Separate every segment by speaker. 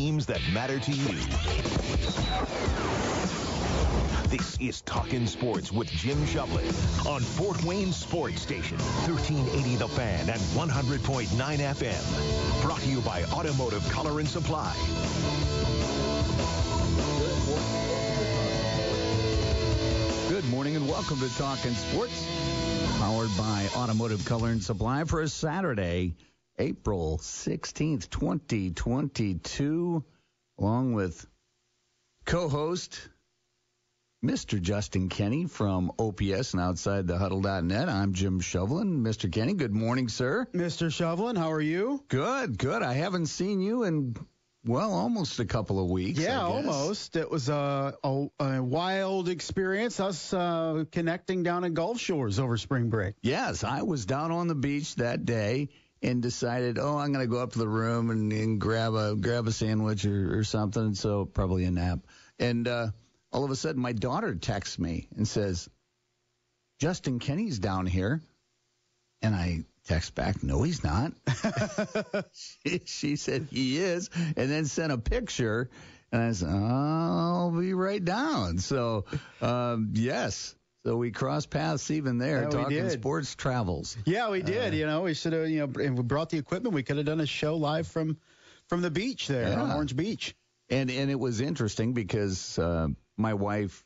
Speaker 1: teams that matter to you. This is Talkin' Sports with Jim Shovlin on Fort Wayne Sports Station, 1380 The Fan and 100.9 FM. Brought to you by Automotive Color and Supply.
Speaker 2: Good morning and welcome to Talkin' Sports, powered by Automotive Color and Supply for a Saturday, April 16th, 2022, along with co-host Mr. Justin Kenny from OPS and outside the huddle.net. I'm Jim Shovlin. Mr. Kenny, good morning, sir.
Speaker 3: Mr. Shovlin, how are you?
Speaker 2: Good, good. I haven't seen you in, well, almost a couple of weeks.
Speaker 3: Yeah, almost. It was a, a, a wild experience, us uh, connecting down in Gulf Shores over spring break.
Speaker 2: Yes, I was down on the beach that day and decided, oh, I'm going to go up to the room and, and grab a grab a sandwich or, or something. So probably a nap. And uh, all of a sudden, my daughter texts me and says, Justin Kenny's down here. And I text back, no, he's not. she, she said he is, and then sent a picture. And I said, I'll be right down. So, um, yes. So we crossed paths even there,
Speaker 3: Yeah,
Speaker 2: talking sports travels.
Speaker 3: Yeah, we did.
Speaker 2: Uh,
Speaker 3: you know, we should have, you know, and we brought the equipment. We could have done a show live from from the beach there on Orange Beach.
Speaker 2: And and it was interesting because uh, my wife,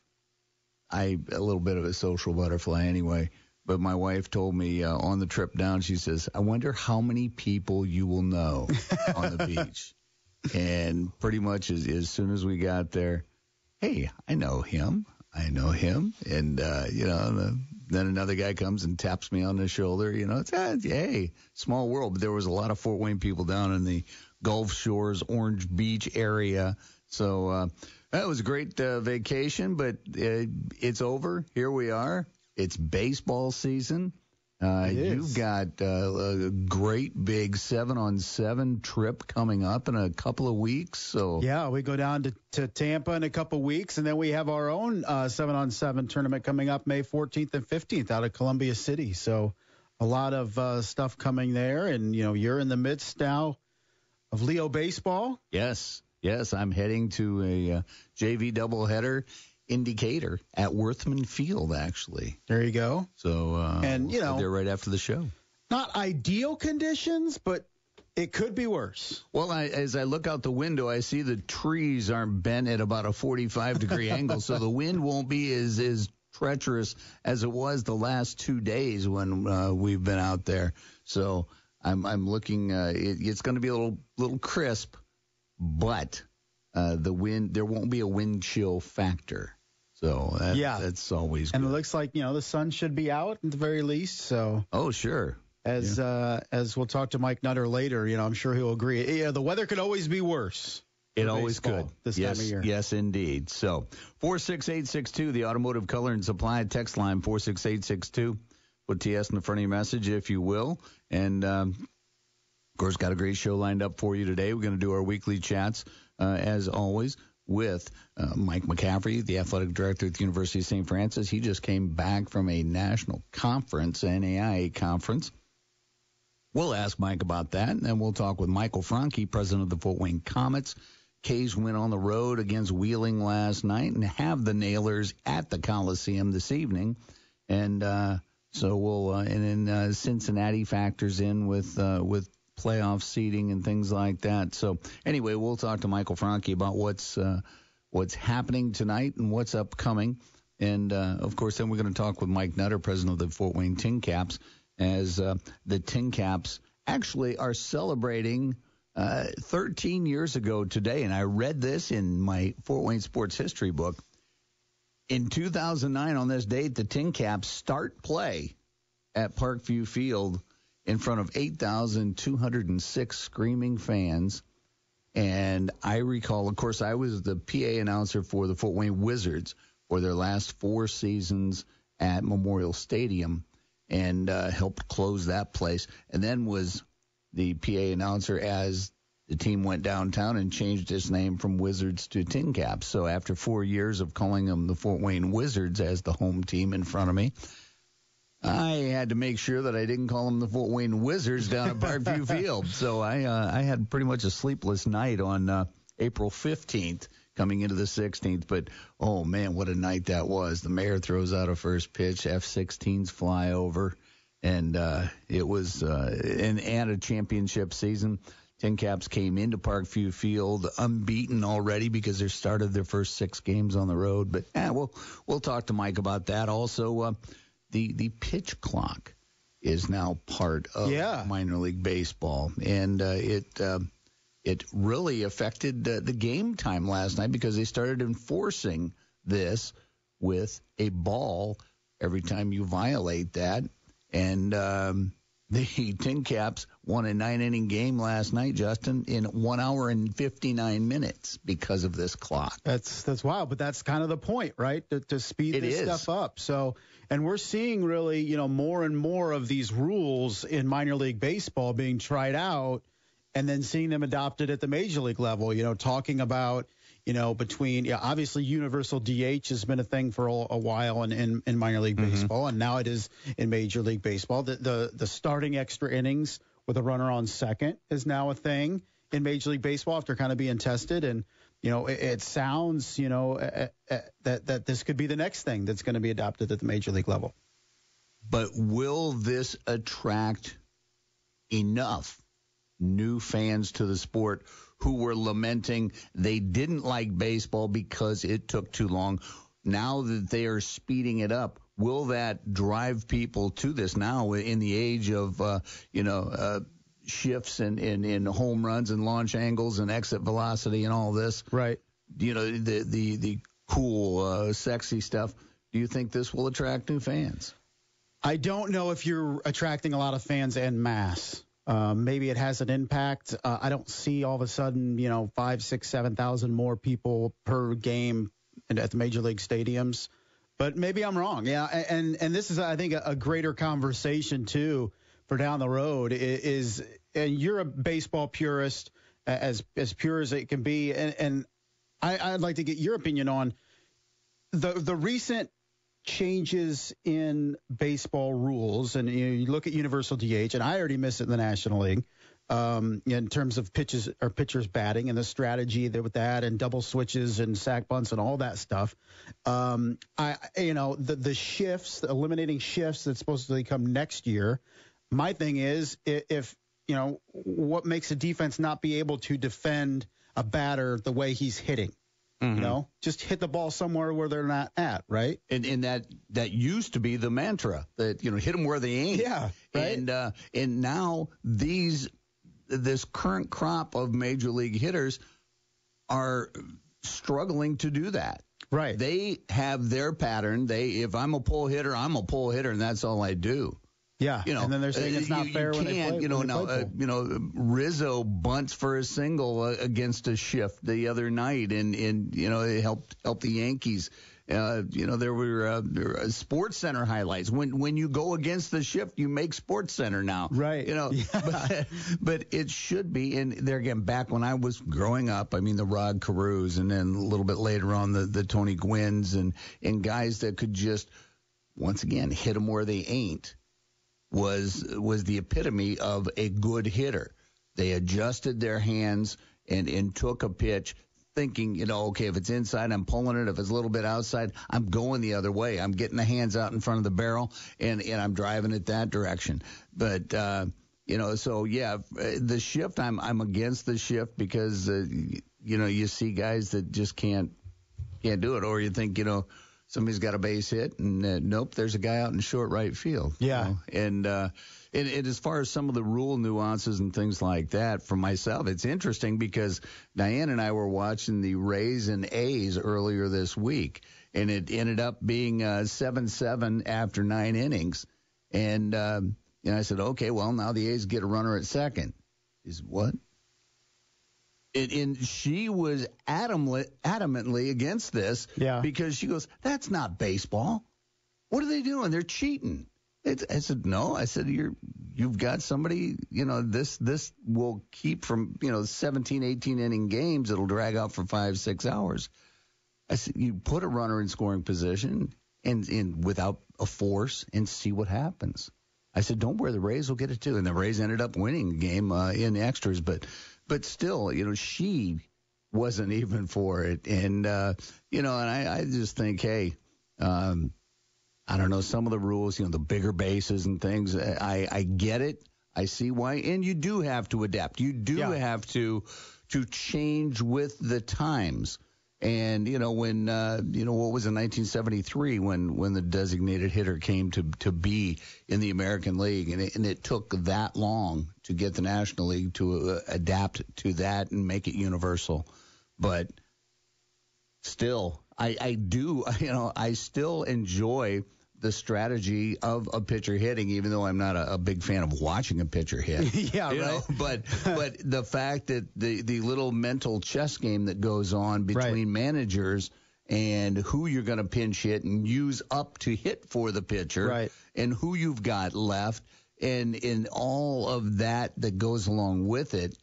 Speaker 2: I a little bit of a social butterfly anyway. But my wife told me uh, on the trip down, she says, "I wonder how many people you will know on the beach." And pretty much as, as soon as we got there, hey, I know him. I know him. And, uh, you know, the, then another guy comes and taps me on the shoulder. You know, it's, uh, hey, small world. But there was a lot of Fort Wayne people down in the Gulf Shores, Orange Beach area. So uh, that was a great uh, vacation, but uh, it's over. Here we are. It's baseball season. Uh, you've got uh, a great big seven on seven trip coming up in a couple of weeks. So
Speaker 3: Yeah, we go down to, to Tampa in a couple of weeks, and then we have our own uh, seven on seven tournament coming up May 14th and 15th out of Columbia City. So a lot of uh, stuff coming there, and you know you're in the midst now of Leo baseball.
Speaker 2: Yes, yes, I'm heading to a uh, JV doubleheader indicator at Worthman Field, actually.
Speaker 3: There you go.
Speaker 2: So, uh,
Speaker 3: And, you know-
Speaker 2: be there right after the show.
Speaker 3: Not ideal conditions, but it could be worse.
Speaker 2: Well, I, as I look out the window, I see the trees aren't bent at about a 45 degree angle, so the wind won't be as as treacherous as it was the last two days when uh, we've been out there. So I'm I'm looking. Uh, it, it's going to be a little little crisp, but uh, the wind there won't be a wind chill factor. So that,
Speaker 3: Yeah.
Speaker 2: that's always
Speaker 3: And it looks like you know the sun should be out at the very least. So
Speaker 2: oh sure.
Speaker 3: as uh, as we'll talk to Mike Nutter later, you know I'm sure he'll agree. Yeah, the weather could always be worse.
Speaker 2: It always could.
Speaker 3: this
Speaker 2: yes,
Speaker 3: time of year.
Speaker 2: Yes, indeed. So, 46862, the Automotive Color and Supply text line, 46862. Put TS in the front of your message, if you will. And, um, of course, got a great show lined up for you today. We're going to do our weekly chats, uh, as always, with uh, Mike McCaffrey, the athletic director at the University of St. Francis. He just came back from a national conference, NAIA conference. We'll ask Mike about that, and then we'll talk with Michael Franke, president of the Fort Wayne Komets. K's went on the road against Wheeling last night and have the Nailers at the Coliseum this evening. And uh, so we'll, uh, and then uh, Cincinnati factors in with uh, with playoff seeding and things like that. So anyway, we'll talk to Michael Franke about what's uh, what's happening tonight and what's upcoming. And uh, of course, then we're going to talk with Mike Nutter, president of the Fort Wayne Tin Caps, as uh, the Tin Caps actually are celebrating uh, 13 years ago today. And I read this in my Fort Wayne sports history book. In 2009, on this date, the Tin Caps start play at Parkview Field in front of 8,206 screaming fans. And I recall, of course, I was the PA announcer for the Fort Wayne Wizards for their last four seasons at Memorial Stadium and uh, helped close that place. And then was the PA announcer as the team went downtown and changed its name from Wizards to Tin Caps. So after four years of calling them the Fort Wayne Wizards as the home team in front of me, I had to make sure that I didn't call them the Fort Wayne Wizards down at Parkview Field. So I uh, I had pretty much a sleepless night on uh, April 15th coming into the 16th. But oh man, what a night that was! The mayor throws out a first pitch, F-16s fly over, and uh, it was uh, and, and a championship season. Tin Caps came into Parkview Field unbeaten already because they started their first six games on the road. But eh, we'll we'll talk to Mike about that. Also, uh, the the pitch clock is now part of
Speaker 3: yeah.
Speaker 2: minor league baseball, and uh, it. Uh, it really affected uh, the game time last night because they started enforcing this with a ball every time you violate that. And um, the Tin Caps won a nine inning game last night, Justin, in one hour and 59 minutes because of this clock.
Speaker 3: That's that's wild, but that's kind of the point, right? To, to speed
Speaker 2: It
Speaker 3: this
Speaker 2: is.
Speaker 3: stuff up. So, and we're seeing really, you know, more and more of these rules in minor league baseball being tried out and then seeing them adopted at the major league level, you know, talking about, you know, between, yeah, obviously universal DH has been a thing for a, a while in, in, in minor league baseball, and now it is in major league baseball. The, the, the starting extra innings with a runner on second is now a thing in major league baseball after kind of being tested. And, you know, it, it sounds, you know, uh, uh, that, that this could be the next thing that's going to be adopted at the major league level.
Speaker 2: But will this attract enough new fans to the sport who were lamenting they didn't like baseball because it took too long? Now that they are speeding it up, will that drive people to this now in the age of, uh, you know, uh, shifts in, in, in home runs and launch angles and exit velocity and all this?
Speaker 3: Right.
Speaker 2: You know, the, the, the cool, uh, sexy stuff. Do you think this will attract new fans?
Speaker 3: I don't know if you're attracting a lot of fans en masse. Um, maybe it has an impact. Uh, I don't see all of a sudden, you know, five, six, seven thousand more people per game at the major league stadiums. But maybe I'm wrong. Yeah, and and this is, I think, a, a greater conversation too for down the road. Is and you're a baseball purist, as as pure as it can be, and and I, I'd like to get your opinion on the the recent changes in baseball rules, and you, know, you look at universal DH, and I already miss it in the National League. Um, in terms of pitches or pitchers batting and the strategy that with that and double switches and sac bunts and all that stuff, um, I you know the the shifts, the eliminating shifts that's supposed to come next year. My thing is if you know what makes a defense not be able to defend a batter the way he's hitting. You know, just hit the ball somewhere where they're not at, right?
Speaker 2: and, and that that used to be the mantra that you know hit them where they ain't.
Speaker 3: Yeah, right.
Speaker 2: And uh, and now these this current crop of major league hitters are struggling to do that.
Speaker 3: Right.
Speaker 2: They have their pattern. They if I'm a pull hitter, I'm a pull hitter, and that's all I do.
Speaker 3: Yeah.
Speaker 2: You know,
Speaker 3: and then they're saying
Speaker 2: uh,
Speaker 3: it's not
Speaker 2: you,
Speaker 3: fair
Speaker 2: you
Speaker 3: when they play.
Speaker 2: You know, now uh, you know Rizzo bunts for a single uh, against a shift the other night, and and you know it helped help the Yankees. Uh, you know there were uh, there were Sports Center highlights. When when you go against the shift, you make Sports Center now.
Speaker 3: Right.
Speaker 2: You know,
Speaker 3: Yeah.
Speaker 2: but, but it should be. And there again, back when I was growing up, I mean the Rod Carews, and then a little bit later on the the Tony Gwynns, and and guys that could just once again hit them where they ain't was was the epitome of a good hitter. They adjusted their hands and and took a pitch thinking, you know, okay, if it's inside, I'm pulling it. If it's a little bit outside, I'm going the other way. I'm getting the hands out in front of the barrel and and I'm driving it that direction. But uh you know, so yeah, the shift I'm I'm against the shift because uh, you know, you see guys that just can't can't do it or you think, you know, somebody's got a base hit and uh, nope, there's a guy out in short right field. you
Speaker 3: Yeah.
Speaker 2: know? And, uh, and, and as far as some of the rule nuances and things like that, for myself, it's interesting because Diane and I were watching the Rays and A's earlier this week, and it ended up being uh, seven seven after nine innings. And um, you know, I said, okay, well now the A's get a runner at second. Is what? And, and she was adamantly, adamantly against this
Speaker 3: Yeah.
Speaker 2: because she goes, that's not baseball. What are they doing? They're cheating. It's, I said, no. I said, you're, you've got somebody, you know, this, this will keep from, you know, 17, 18 inning games. It'll drag out for five, six hours. I said, you put a runner in scoring position and, and without a force and see what happens. I said, don't worry, the Rays will get it too. And the Rays ended up winning the game uh, in extras, but, but still, you know, she wasn't even for it. And uh, you know, and I, I just think, hey, um, I don't know some of the rules, you know, the bigger bases and things. I I get it. I see why, and you do have to adapt. You do
Speaker 3: Yeah.
Speaker 2: have to to change with the times. And you know when uh, you know what was in 1973 when when the designated hitter came to to be in the American League, and it, and it took that long to get the National League to uh, adapt to that and make it universal. But still, I, I do, you know, I still enjoy the strategy of a pitcher hitting, even though I'm not a, a big fan of watching a pitcher hit.
Speaker 3: Yeah, right.
Speaker 2: know, but but the fact that the the little mental chess game that goes on between managers and who you're going to pinch hit and use up to hit for the pitcher,
Speaker 3: Right.
Speaker 2: and who you've got left, and in all of that that goes along with it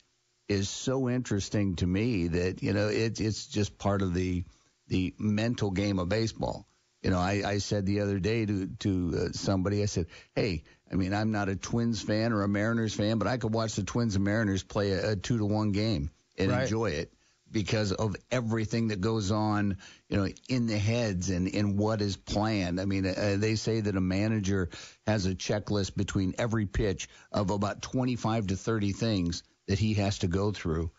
Speaker 2: is so interesting to me that you know it, it's just part of the the mental game of baseball. You know, I, I said the other day to to uh, somebody, I said, "Hey, I mean, I'm not a Twins fan or a Mariners fan, but I could watch the Twins and Mariners play a, a two to one game and
Speaker 3: Right.
Speaker 2: enjoy it because of everything that goes on, you know, in the heads and in what is planned. I mean, uh, they say that a manager has a checklist between every pitch of about 25 to 30 things that he has to go through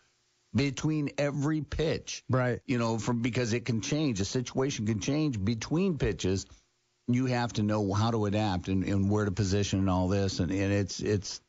Speaker 2: between every pitch
Speaker 3: Right.
Speaker 2: you know, from because it can change. A situation can change between pitches. You have to know how to adapt and, and where to position and all this, and, and it's it's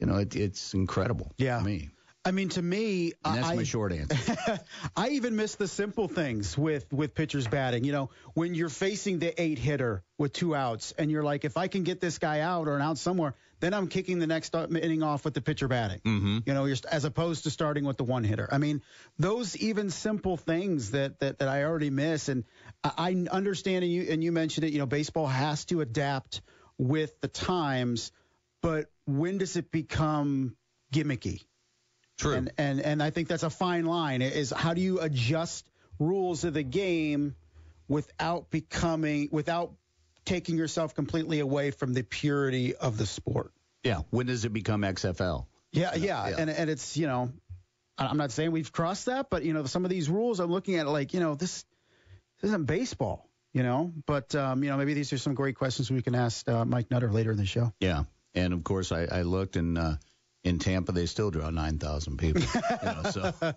Speaker 2: you know it, it's incredible.
Speaker 3: Yeah.
Speaker 2: to me.
Speaker 3: I mean, to me,
Speaker 2: And that's
Speaker 3: I,
Speaker 2: my short answer.
Speaker 3: I even miss the simple things with with pitchers batting. You know, when you're facing the eight hitter with two outs, and you're like, if I can get this guy out or an out somewhere, then I'm kicking the next inning off with the pitcher batting. Mm-hmm. You know, you're, as opposed to starting with the one hitter. I mean, those even simple things that that, that I already miss, and I, I understand, and you and you mentioned it. You know, baseball has to adapt with the times, but when does it become gimmicky?
Speaker 2: True.
Speaker 3: And, and and I think that's a fine line. Is how do you adjust rules of the game without becoming without taking yourself completely away from the purity of the sport?
Speaker 2: yeah. When does it become XFL?
Speaker 3: Yeah, yeah,
Speaker 2: yeah.
Speaker 3: and and it's you know, I'm not saying we've crossed that, but you know, some of these rules I'm looking at like you know this, this isn't baseball, you know. But um, you know, maybe these are some great questions we can ask uh, Mike Nutter later in the show.
Speaker 2: Yeah. And of course, I, I looked and uh, in Tampa they still draw nine thousand people. you know, so.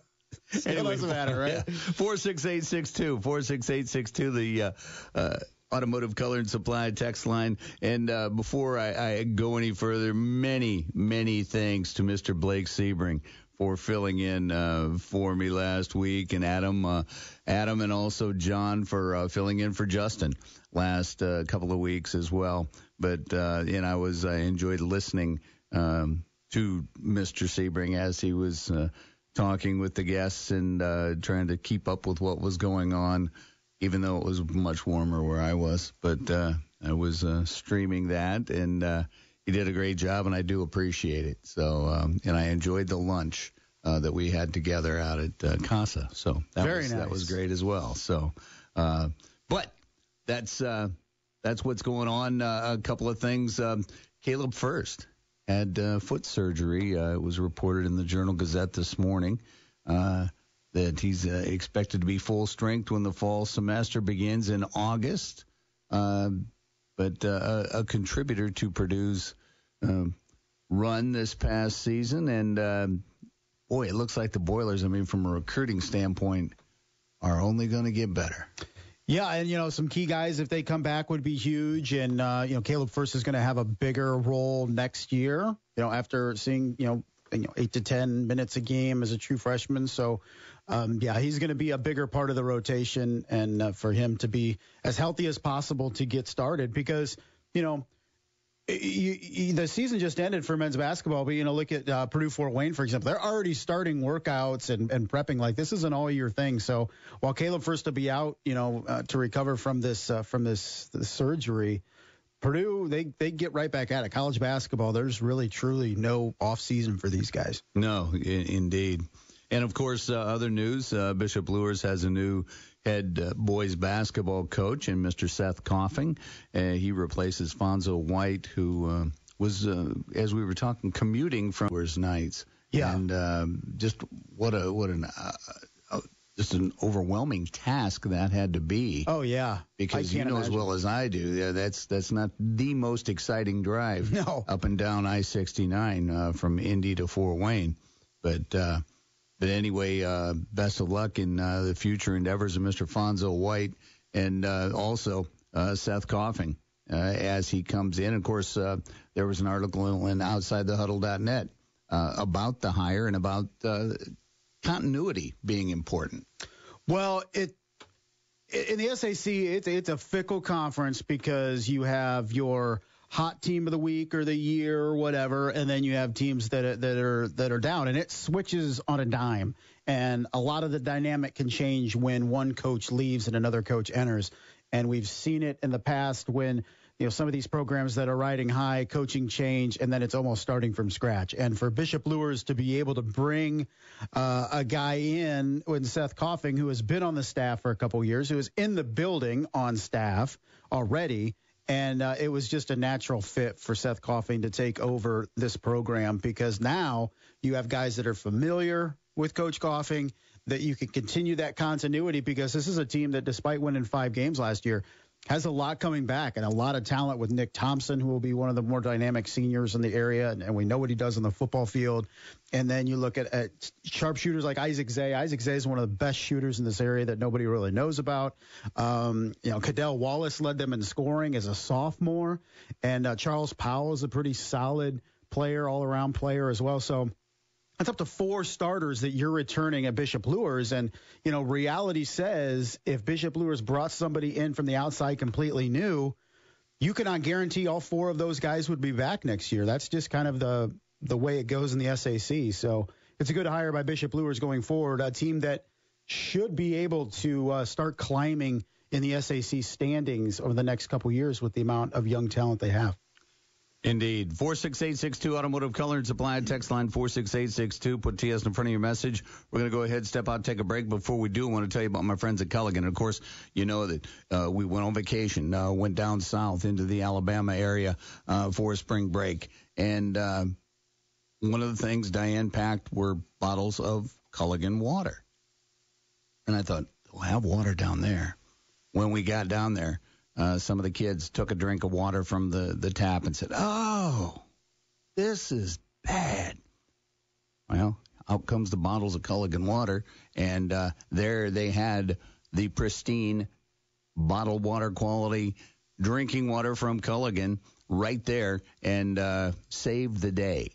Speaker 3: It doesn't matter, right?
Speaker 2: Four six eight six two four six eight six two. The uh, uh, automotive color and supply text line. And uh, before I, I go any further, many many thanks to Mr. Blake Sebring for filling in uh, for me last week, and Adam, uh, Adam, and also John for uh, filling in for Justin last uh, couple of weeks as well. But uh, and I was I enjoyed listening um, to Mr. Sebring as he was uh, talking with the guests and uh, trying to keep up with what was going on, even though it was much warmer where I was. But uh, I was uh, streaming that, and uh, he did a great job, and I do appreciate it. So, um, and I enjoyed the lunch. Uh, that we had together out at uh, Casa, so that
Speaker 3: Very
Speaker 2: was that was great as well. So, uh, but that's uh, that's what's going on. Uh, a couple of things. Um, Caleb first had uh, foot surgery. Uh, it was reported in the Journal Gazette this morning uh, that he's uh, expected to be full strength when the fall semester begins in August. Um but uh, a, contributor to Purdue's um, run this past season, and boy, it looks like the Boilers. I mean, from a recruiting standpoint, are only going to get better.
Speaker 3: Yeah, and you know some key guys if they come back would be huge, and uh, you know Caleb Furst is going to have a bigger role next year. You know after seeing you know you know eight to ten minutes a game as a true freshman, so um, yeah he's going to be a bigger part of the rotation, and uh, for him to be as healthy as possible to get started because you know. You, you, the season just ended for men's basketball, but you know, look at uh, Purdue Fort Wayne, for example. They're already starting workouts and, and prepping. Like this is an all year thing. So while Caleb Furst to be out, you know, uh, to recover from this uh, from this, this surgery, Purdue they they get right back at it. College basketball, there's really truly no off season for these guys.
Speaker 2: No, I- indeed. And of course, uh, other news: uh, Bishop Luers has a new head uh, boys basketball coach, and Mr. Seth Coffing. Uh, he replaces Fonzo White, who uh, was, uh, as we were talking, commuting from his nights.
Speaker 3: Yeah.
Speaker 2: And um, just what a what an uh, just an overwhelming task that had to be.
Speaker 3: Oh yeah,
Speaker 2: because you know
Speaker 3: imagine.
Speaker 2: as well as I do, yeah, that's that's not the most exciting drive.
Speaker 3: No,
Speaker 2: up and down I-69 uh, from Indy to Fort Wayne, but. Uh, but anyway, uh, best of luck in uh, the future endeavors of Mr. Fonzo White and uh, also uh, Seth Coffing uh, as he comes in. Of course, uh, there was an article in OutsideTheHuddle.net about the hire and about continuity being important.
Speaker 3: Well, it in the SAC, it's it's a fickle conference because you have your hot team of the week or the year or whatever, and then you have teams that are, that are that are down, and it switches on a dime. And a lot of the dynamic can change when one coach leaves and another coach enters. And we've seen it in the past when you know some of these programs that are riding high, coaching change, and then it's almost starting from scratch. And for Bishop Luers to be able to bring uh, a guy in when Seth Coffing, who has been on the staff for a couple years, who is in the building on staff already and uh, it was just a natural fit for Seth Coffing to take over this program because now you have guys that are familiar with Coach Coffing, that you can continue that continuity because this is a team that, despite winning five games last year, has a lot coming back and a lot of talent with Nick Thompson, who will be one of the more dynamic seniors in the area, and, and we know what he does on the football field. And then you look at, at sharpshooters like Isaac Zay. Isaac Zay is one of the best shooters in this area that nobody really knows about. Um, you know, Cadell Wallace led them in scoring as a sophomore, and uh, Charles Powell is a pretty solid player, all around player as well. So that's up to four starters that you're returning at Bishop Luers. And, you know, reality says if Bishop Luers brought somebody in from the outside completely new, you cannot guarantee all four of those guys would be back next year. That's just kind of the the way it goes in the SAC. So it's a good hire by Bishop Luers going forward, a team that should be able to uh, start climbing in the SAC standings over the next couple years with the amount of young talent they have.
Speaker 2: Indeed. 46862 Automotive Color and Supply. Text line 46862. Put TS in front of your message. We're going to go ahead, step out, take a break. Before we do, I want to tell you about my friends at Culligan. Of course, you know that uh, we went on vacation, uh, went down south into the Alabama area uh, for a spring break. And uh, one of the things Diane packed were bottles of Culligan water. And I thought, they'll have water down there. When we got down there, uh, some of the kids took a drink of water from the, the tap and said, Oh, this is bad. Well, out comes the bottles of Culligan water, and uh, there they had the pristine bottled water quality drinking water from Culligan right there and uh, saved the day.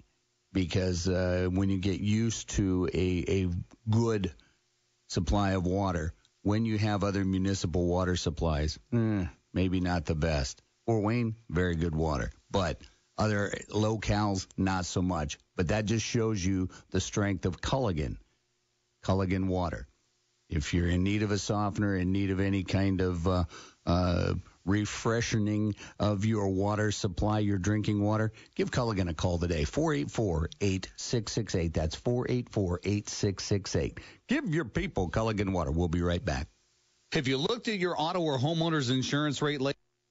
Speaker 2: Because uh, when you get used to a, a good supply of water, when you have other municipal water supplies, eh, maybe not the best. Fort Wayne, very good water, but other locales, not so much. But that just shows you the strength of Culligan, Culligan water. If you're in need of a softener, in need of any kind of uh, uh, refreshing of your water supply, your drinking water, give Culligan a call today. 484-8668. That's 484-8668. Give your people Culligan water. We'll be right back. If you looked at your auto or homeowner's insurance rate lately,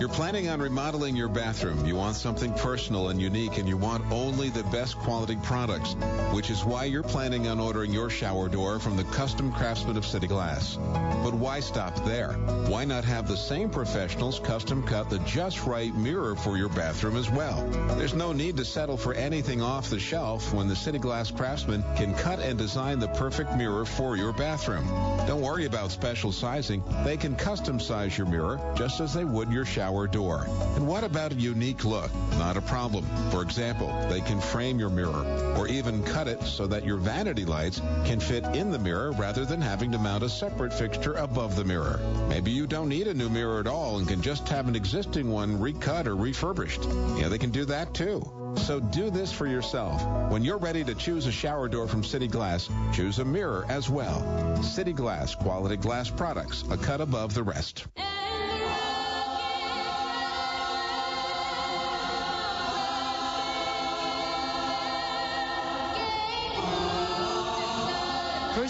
Speaker 4: You're planning on remodeling your bathroom. You want something personal and unique, and you want only the best quality products, which is why you're planning on ordering your shower door from the custom craftsmen of City Glass. But why stop there? Why not have the same professionals custom cut the just right mirror for your bathroom as well? There's no need to settle for anything off the shelf when the City Glass craftsman can cut and design the perfect mirror for your bathroom. Don't worry about special sizing. They can custom size your mirror just as they would your shower door. And what about a unique look? Not a problem. For example, they can frame your mirror or even cut it so that your vanity lights can fit in the mirror rather than having to mount a separate fixture above the mirror. Maybe you don't need a new mirror at all and can just have an existing one recut or refurbished. Yeah, they can do that too. So do this for yourself. When you're ready to choose a shower door from City Glass, choose a mirror as well. City Glass, quality glass products, a cut above the rest.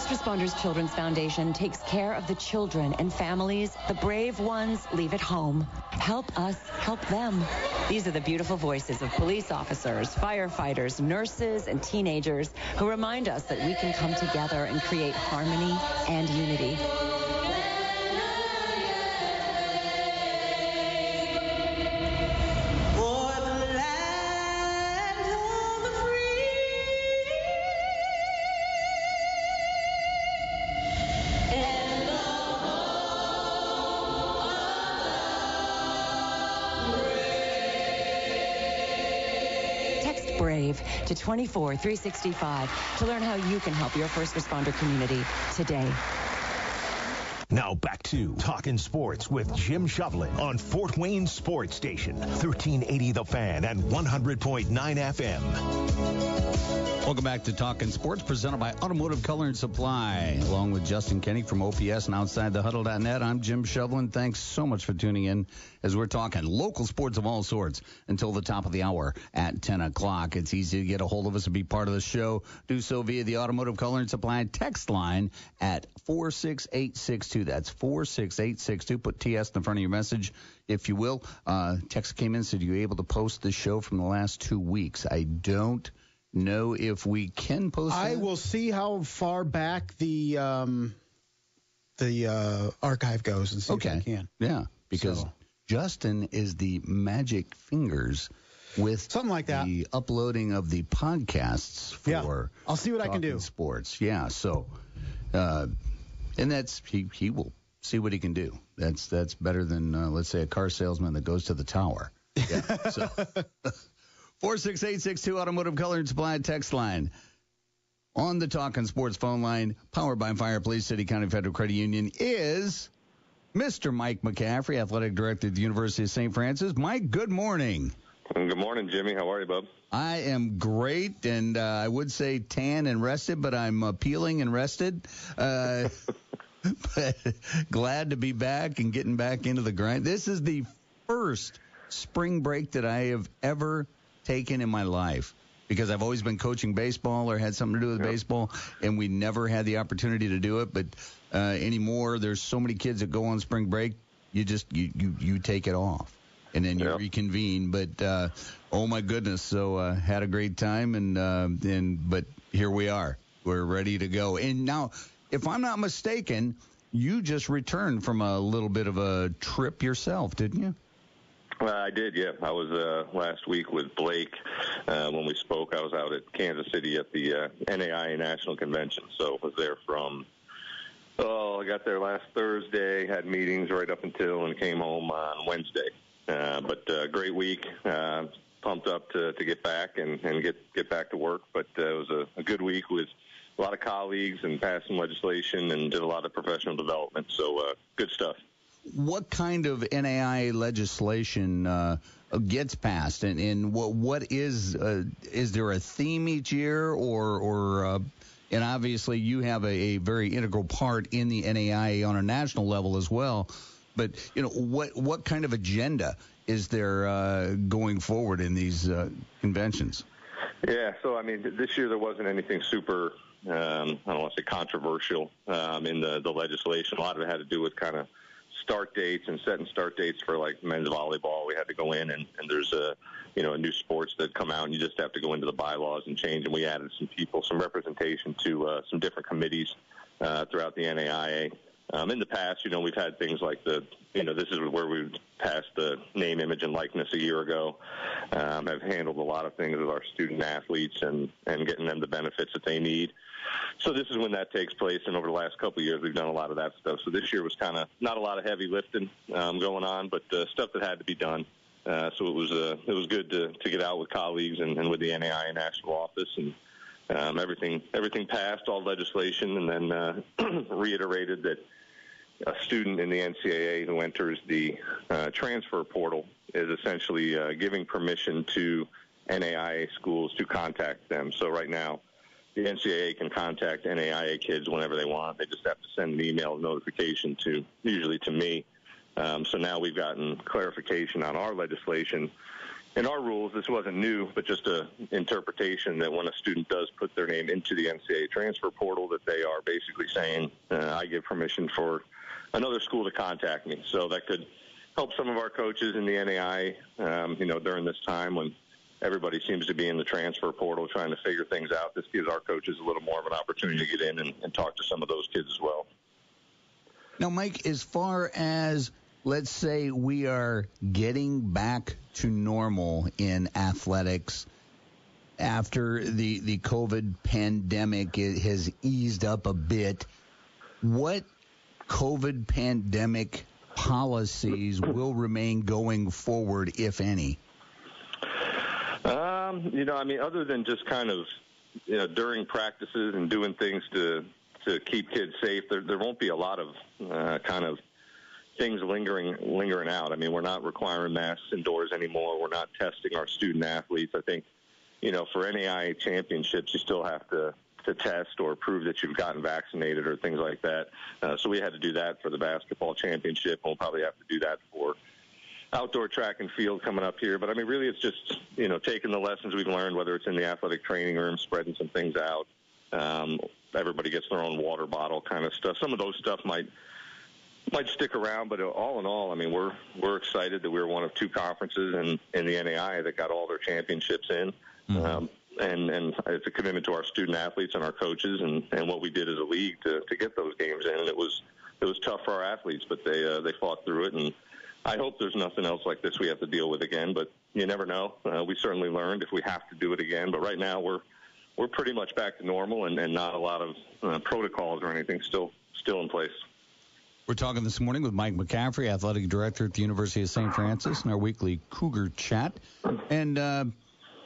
Speaker 5: First Responders Children's Foundation takes care of the children and families. The brave ones leave at home. Help us help them. These are the beautiful voices of police officers, firefighters, nurses, and teenagers who remind us that we can come together and create harmony and unity. 24 365 to learn how you can help your first responder community today.
Speaker 1: Now back to Talking Sports with Jim Shovlin on Fort Wayne Sports Station, 1380 The Fan and 100.9 FM.
Speaker 2: Welcome back to Talking Sports, presented by Automotive Color and Supply, along with Justin Kenny from OPS and Outside the Huddle.net. I'm Jim Shovlin. Thanks so much for tuning in as we're talking local sports of all sorts until the top of the hour at 10 o'clock. It's easy to get a hold of us and be part of the show. Do so via the Automotive Color and Supply text line at 46862. That's 46862. Put TS in the front of your message, if you will. Uh, text came in, said, you able to post the show from the last two weeks? I don't know if we can post it.
Speaker 3: I
Speaker 2: that.
Speaker 3: will see how far back the um, the uh, archive goes and see
Speaker 2: Okay.
Speaker 3: if I can.
Speaker 2: Yeah, because
Speaker 3: So-
Speaker 2: Justin is the magic fingers with
Speaker 3: Something like that.
Speaker 2: the uploading of the podcasts for
Speaker 3: Yeah. I'll see what I can do.
Speaker 2: Sports. Yeah, so uh, and that's he he will see what he can do. That's that's better than uh, let's say a car salesman that goes to the tower. Yeah. so 46862 Automotive Color and Supply text line. On the Talking Sports phone line, powered by Fireplace City County Federal Credit Union, is Mr. Mike McCaffrey, Athletic Director at the University of St. Francis. Mike, good morning.
Speaker 6: Good morning, Jimmy. How are you, bub?
Speaker 2: I am great, and uh, I would say tan and rested, but I'm uh, peeling and rested. Uh, but glad to be back and getting back into the grind. This is the first spring break that I have ever taken in my life because I've always been coaching baseball or had something to do with
Speaker 6: Yep.
Speaker 2: baseball, and we never had the opportunity to do it. But uh, anymore, there's so many kids that go on spring break, you just you you, you take it off. And then you
Speaker 6: Yep.
Speaker 2: reconvene, but uh, oh my goodness! So uh, had a great time, and uh, and but here we are. We're ready to go. And now, if I'm not mistaken, you just returned from a little bit of a trip yourself, didn't you?
Speaker 6: Well, I did, yeah. I was uh, last week with Blake uh, when we spoke. I was out at Kansas City at the uh, NAIA National Convention, so was there from. Oh, I got there last Thursday, had meetings right up until, and came home on Wednesday. Uh, but uh, great week. Uh, pumped up to, to get back and, and get get back to work. But uh, it was a, a good week with a lot of colleagues and passed some legislation and did a lot of professional development. So uh, good stuff.
Speaker 2: What kind of NAI legislation uh, gets passed, and, and what what is uh, is there a theme each year, or or uh, and obviously you have a, a very integral part in the NAI on a national level as well. But you know what what kind of agenda is there uh, going forward in these uh, conventions?
Speaker 6: Yeah, so I mean, th- this year there wasn't anything super, um, I don't want to say controversial um, in the, the legislation. A lot of it had to do with kind of start dates and setting start dates for like men's volleyball. We had to go in and, and there's a you know a new sports that come out and you just have to go into the bylaws and change. And we added some people, some representation to uh, some different committees uh, throughout the NAIA. Um, in the past, you know, we've had things like the, you know, this is where we passed the name, image, and likeness a year ago. Um, have handled a lot of things with our student athletes and and getting them the benefits that they need. So this is when that takes place, and over the last couple of years, we've done a lot of that stuff. So this year was kind of not a lot of heavy lifting um, going on, but uh, stuff that had to be done. Uh, so it was uh, it was good to to get out with colleagues and, and with the NAI and national office and. Um, everything everything passed, all legislation, and then uh, reiterated that a student in the NCAA who enters the uh, transfer portal is essentially uh, giving permission to NAIA schools to contact them. So right now, the NCAA can contact NAIA kids whenever they want. They just have to send an email notification to, usually to me. Um, so now we've gotten clarification on our legislation. In our rules, this wasn't new, but just a interpretation that when a student does put their name into the NCAA transfer portal, that they are basically saying, uh, "I give permission for another school to contact me." So that could help some of our coaches in the NAI, um, you know, during this time when everybody seems to be in the transfer portal trying to figure things out. This gives our coaches a little more of an opportunity to get in and, and talk to some of those kids as well.
Speaker 2: Now, Mike, as far as let's say we are getting back to normal in athletics after the the COVID pandemic has eased up a bit, what COVID pandemic policies will remain going forward, if any?
Speaker 6: Um, you know, I mean, other than just kind of, you know, during practices and doing things to to keep kids safe, there there won't be a lot of uh, kind of things lingering lingering out. I mean, we're not requiring masks indoors anymore. We're not testing our student athletes. I think, you know, for NAIA championships, you still have to to test or prove that you've gotten vaccinated or things like that. Uh, so we had to do that for the basketball championship. We'll probably have to do that for outdoor track and field coming up here. But I mean, really, it's just you know taking the lessons we've learned, whether it's in the athletic training room, spreading some things out. Um, everybody gets their own water bottle, kind of stuff. Some of those stuff might might stick around, but all in all, I mean, we're we're excited that we were one of two conferences in in the NAI that got all their championships in. Mm-hmm. Um, and and it's a commitment to our student athletes and our coaches and and what we did as a league to to get those games in. And it was it was tough for our athletes, but they uh, they fought through it and I hope there's nothing else like this we have to deal with again, but you never know. Uh, we certainly learned if we have to do it again, but right now we're we're pretty much back to normal and, and not a lot of uh, protocols or anything still still in place.
Speaker 2: We're talking this morning with Mike McCaffrey, athletic director at the University of St. Francis, in our weekly Cougar Chat. And uh,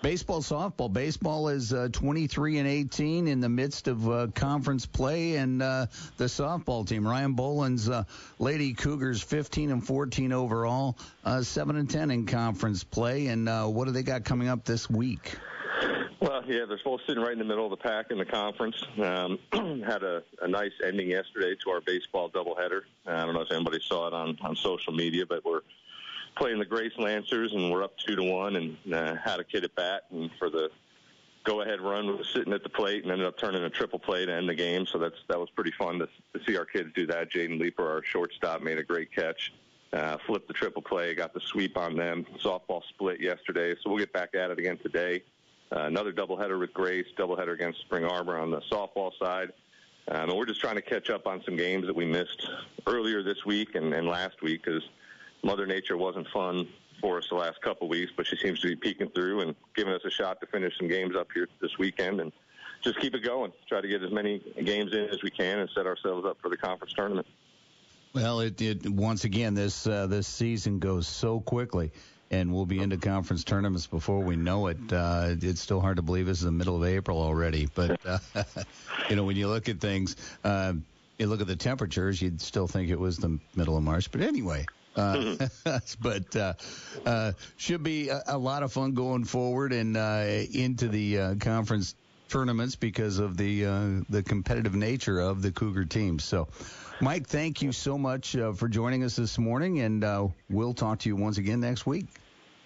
Speaker 2: Baseball, softball. Baseball is uh, 23 and 18 in the midst of uh, conference play, and uh, the softball team, Ryan Boland's uh, Lady Cougars, 15 and 14 overall, uh, 7 and 10 in conference play. And what do they got coming up this week?
Speaker 6: Well, yeah, they're both sitting right in the middle of the pack in the conference. Um, had a, a nice ending yesterday to our baseball doubleheader. I don't know if anybody saw it on on social media, but we're playing the Grace Lancers, and we're up two to one, and uh, had a kid at bat, and for the go-ahead run was sitting at the plate, and ended up turning a triple play to end the game. So that's that was pretty fun to, to see our kids do that. Jaden Leeper, our shortstop, made a great catch. Uh, flipped the triple play, got the sweep on them. Softball split yesterday, so we'll get back at it again today. Uh, another doubleheader with Grace, doubleheader against Spring Arbor on the softball side. Um, and we're just trying to catch up on some games that we missed earlier this week and, and last week because Mother Nature wasn't fun for us the last couple of weeks, but she seems to be peeking through and giving us a shot to finish some games up here this weekend and just keep it going. Try to get as many games in as we can and set ourselves up for the conference tournament.
Speaker 2: Well, it, it once again this uh, this season goes so quickly, and we'll be into conference tournaments before we know it. Uh, it's still hard to believe this is the middle of April already, but uh, you know when you look at things. Uh, you look at the temperatures, you'd still think it was the middle of March. But anyway, uh, but uh, uh, should be a, a, lot of fun going forward and uh, into the uh, conference tournaments because of the uh, the competitive nature of the Cougar team. So, Mike, thank you so much for joining us this morning, and we'll talk to you once again next week.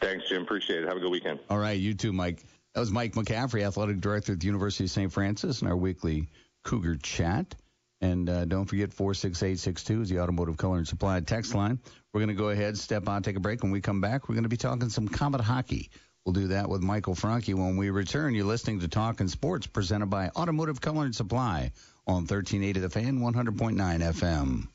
Speaker 6: Thanks, Jim. Appreciate it. Have a good weekend.
Speaker 2: All right, you too, Mike. That was Mike McCaffrey, athletic director at the University of St. Francis, in our weekly Cougar Chat. And uh, don't forget 46862 is the Automotive Color and Supply text line. We're going to go ahead, step on, take a break. When we come back, we're going to be talking some Komet hockey. We'll do that with Michael Franke when we return. You're listening to Talkin' Sports presented by Automotive Color and Supply on 1380 The Fan, 100.9 FM.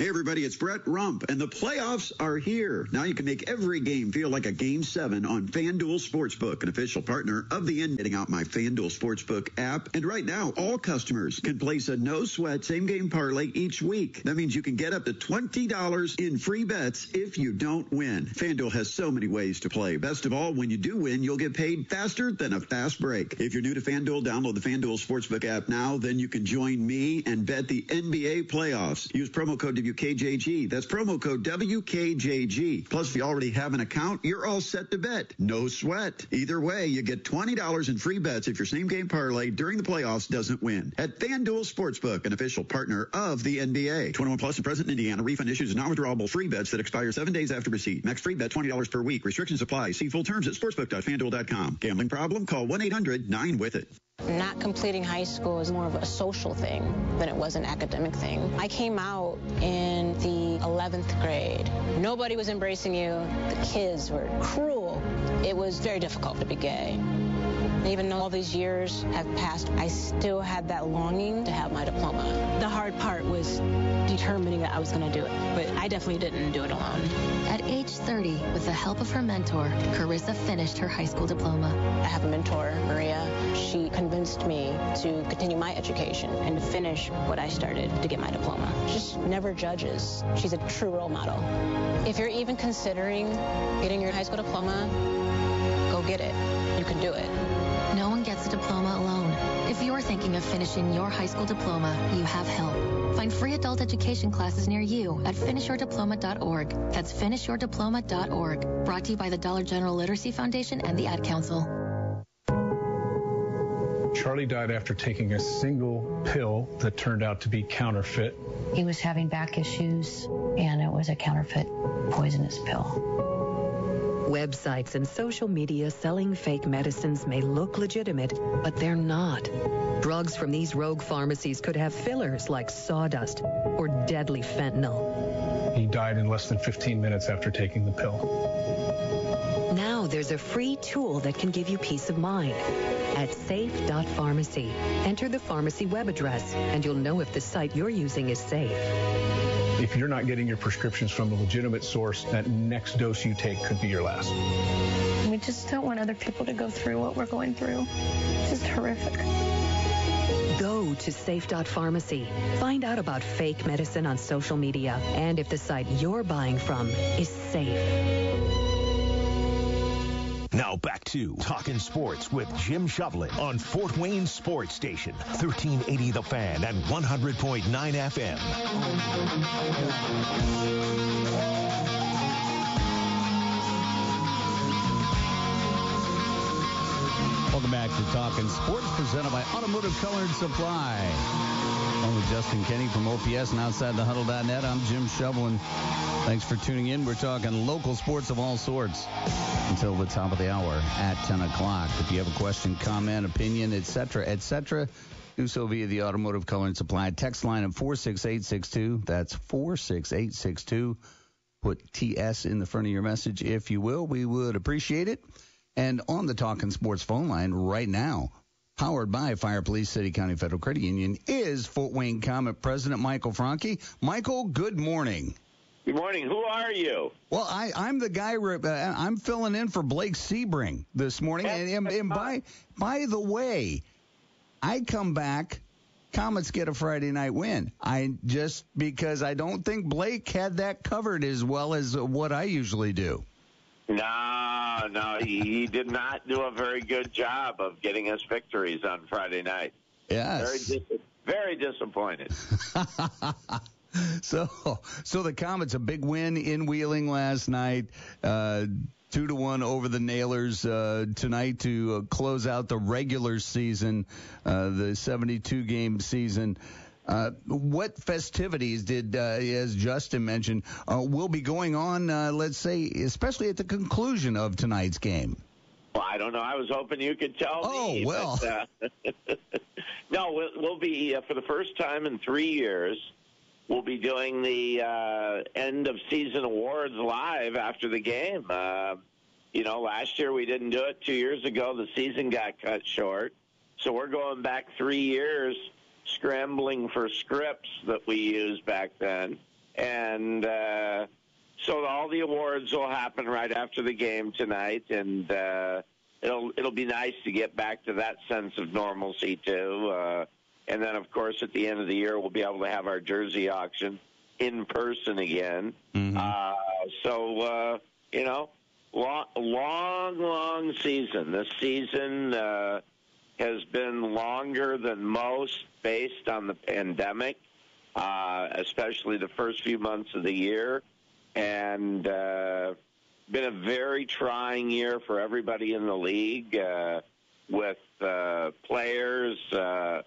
Speaker 7: Hey everybody, it's Brett Rump, and the playoffs are here. Now you can make every game feel like a game seven on FanDuel Sportsbook, an official partner of the end. Getting out my FanDuel Sportsbook app, and right now all customers can place a no sweat same game parlay each week. That means you can get up to twenty dollars in free bets if you don't win. FanDuel has so many ways to play. Best of all, when you do win, you'll get paid faster than a fast break. If you're new to FanDuel, download the FanDuel Sportsbook app now. Then you can join me and bet the NBA playoffs. Use promo code WKJG. That's promo code WKJG. Plus, if you already have an account, you're all set to bet. No sweat. Either way, you get $20 in free bets if your same game parlay during the playoffs doesn't win. At FanDuel Sportsbook, an official partner of the NBA. 21 plus and present in Indiana. Refund issues non-withdrawable free bets that expire seven days after receipt. Max free bet $20 per week. Restrictions apply. See full terms at sportsbook.fanduel.com. Gambling problem? Call 1-800-9-WITH-IT.
Speaker 8: Not completing high school is more of a social thing than it was an academic thing. I came out in the 11th grade. Nobody was embracing you. The kids were cruel. It was very difficult to be gay. Even though all these years have passed, I still had that longing to have my diploma. The hard part was determining that I was going to do it, but I definitely didn't do it alone.
Speaker 9: At age 30, with the help of her mentor, Carissa finished her high school diploma.
Speaker 8: I have a mentor, Maria. She convinced me to continue my education and to finish what I started to get my diploma. Just never judges. She's a true role model. If you're even considering getting your high school diploma, go get it. You can do it.
Speaker 9: No one gets a diploma alone. If you're thinking of finishing your high school diploma, you have help. Find free adult education classes near you at finishyourdiploma.org. That's finishyourdiploma.org. Brought to you by the Dollar General Literacy Foundation and the Ad Council.
Speaker 10: Charlie died after taking a single pill that turned out to be counterfeit.
Speaker 11: He was having back issues, and it was a counterfeit poisonous pill.
Speaker 12: Websites and social media selling fake medicines may look legitimate, but they're not. Drugs from these rogue pharmacies could have fillers like sawdust or deadly fentanyl.
Speaker 10: He died in less than 15 minutes after taking the pill.
Speaker 12: Now there's a free tool that can give you peace of mind. At safe.pharmacy, enter the pharmacy web address and you'll know if the site you're using is safe.
Speaker 10: If you're not getting your prescriptions from a legitimate source, that next dose you take could be your last.
Speaker 11: We just don't want other people to go through what we're going through. It's just horrific.
Speaker 12: Go to safe.pharmacy. Find out about fake medicine on social media and if the site you're buying from is safe.
Speaker 1: Now back to Talkin' Sports with Jim Shovlin on Fort Wayne Sports Station, 1380 The Fan and 100.9 FM.
Speaker 2: Welcome back to Talkin' Sports, presented by Automotive Color and Supply. I'm with Justin Kenny from OPS and outside the huddle.net. I'm Jim Shovlin. Thanks for tuning in. We're talking local sports of all sorts until the top of the hour at 10 o'clock. If you have a question, comment, opinion, etc., etc., do so via the Automotive Color and Supply text line of 46862. That's 46862. Put TS in the front of your message if you will. We would appreciate it. And on the Talkin' Sports phone line right now, powered by Fire Police City County Federal Credit Union, is Fort Wayne Komet President Michael Franke. Michael, good morning.
Speaker 13: Good morning. Who are you?
Speaker 2: Well, I, I'm the guy. Uh, I'm filling in for Blake Sebring this morning. And, and, and by by the way, I come back. Komets get a Friday night win. I just because I don't think Blake had that covered as well as what I usually do.
Speaker 13: No, no, he, he did not do a very good job of getting us victories on Friday night.
Speaker 2: Yes.
Speaker 13: Very, dis- very disappointed.
Speaker 2: so, so the Komets a big win in Wheeling last night. Uh, two to one over the Nailers uh, tonight to uh, close out the regular season, uh, the 72 game season. Uh, what festivities did, uh, as Justin mentioned, uh, will be going on, uh, let's say, especially at the conclusion of tonight's game?
Speaker 13: Well, I don't know. I was hoping you could tell
Speaker 2: oh,
Speaker 13: me.
Speaker 2: well.
Speaker 13: But, uh, no, we'll, we'll be uh, for the first time in three years. We'll be doing the uh, end of season awards live after the game. You know, last year we didn't do it. Two years ago, the season got cut short. So we're going back three years, scrambling for scripts that we used back then, and. Uh, so all the awards will happen right after the game tonight, and uh, it'll it'll be nice to get back to that sense of normalcy too. Uh, and then, of course, at the end of the year, we'll be able to have our jersey auction in person again.
Speaker 2: Mm-hmm.
Speaker 13: Uh, so uh, you know, long, long, long season. This season uh, has been longer than most based on the pandemic, uh, especially the first few months of the year and uh, been a very trying year for everybody in the league uh, with uh, players. Uh, uh,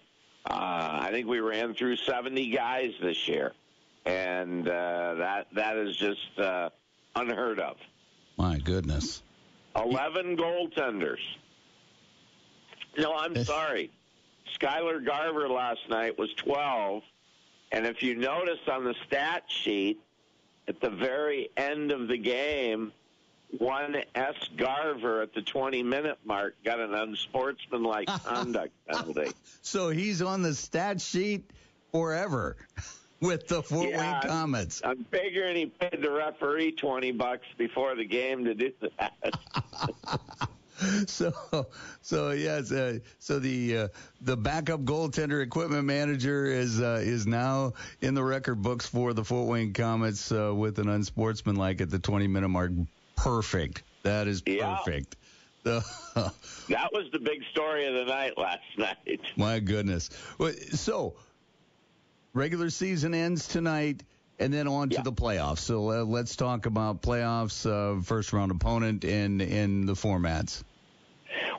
Speaker 13: I think we ran through 70 guys this year, and uh, that that is just uh, unheard of.
Speaker 2: My goodness.
Speaker 13: 11 goaltenders. No, I'm sorry. Skylar Garver last night was 12, and if you notice on the stat sheet, at the very end of the game, one S. Garver at the 20 minute mark got an unsportsmanlike conduct penalty.
Speaker 2: So he's on the stat sheet forever with the Fort
Speaker 13: Yeah,
Speaker 2: Wayne Komets.
Speaker 13: I'm figuring he paid the referee 20 bucks before the game to do that.
Speaker 2: so so yes uh, so the uh, the backup goaltender equipment manager is uh, is now in the record books for the Fort Wayne Komets uh, with an unsportsmanlike at the 20 minute mark. Perfect. That is
Speaker 13: Yeah.
Speaker 2: perfect. The,
Speaker 13: that was the big story of the night last night.
Speaker 2: my goodness. So regular season ends tonight and then on to the playoffs. So uh, let's talk about playoffs uh, first round opponent and in the formats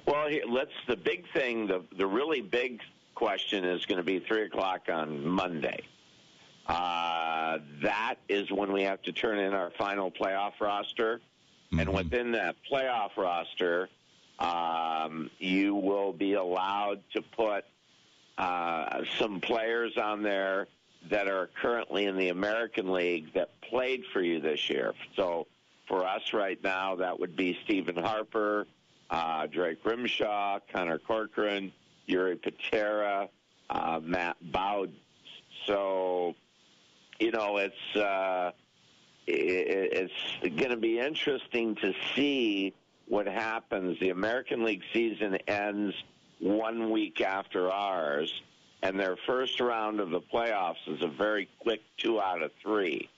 Speaker 13: Well, let's. The big thing, the the really big question is going to be three o'clock on Monday. Uh, that is when we have to turn in our final playoff roster, and within that playoff roster, um, you will be allowed to put uh, some players on there that are currently in the American League that played for you this year. So for us right now, that would be Stephen Harper, uh, Drake Grimshaw, Connor Corcoran, Yuri Patera, uh, Matt Bowd. So, you know, it's uh, it, it's going to be interesting to see what happens. The American League season ends one week after ours, and their first round of the playoffs is a very quick two out of three.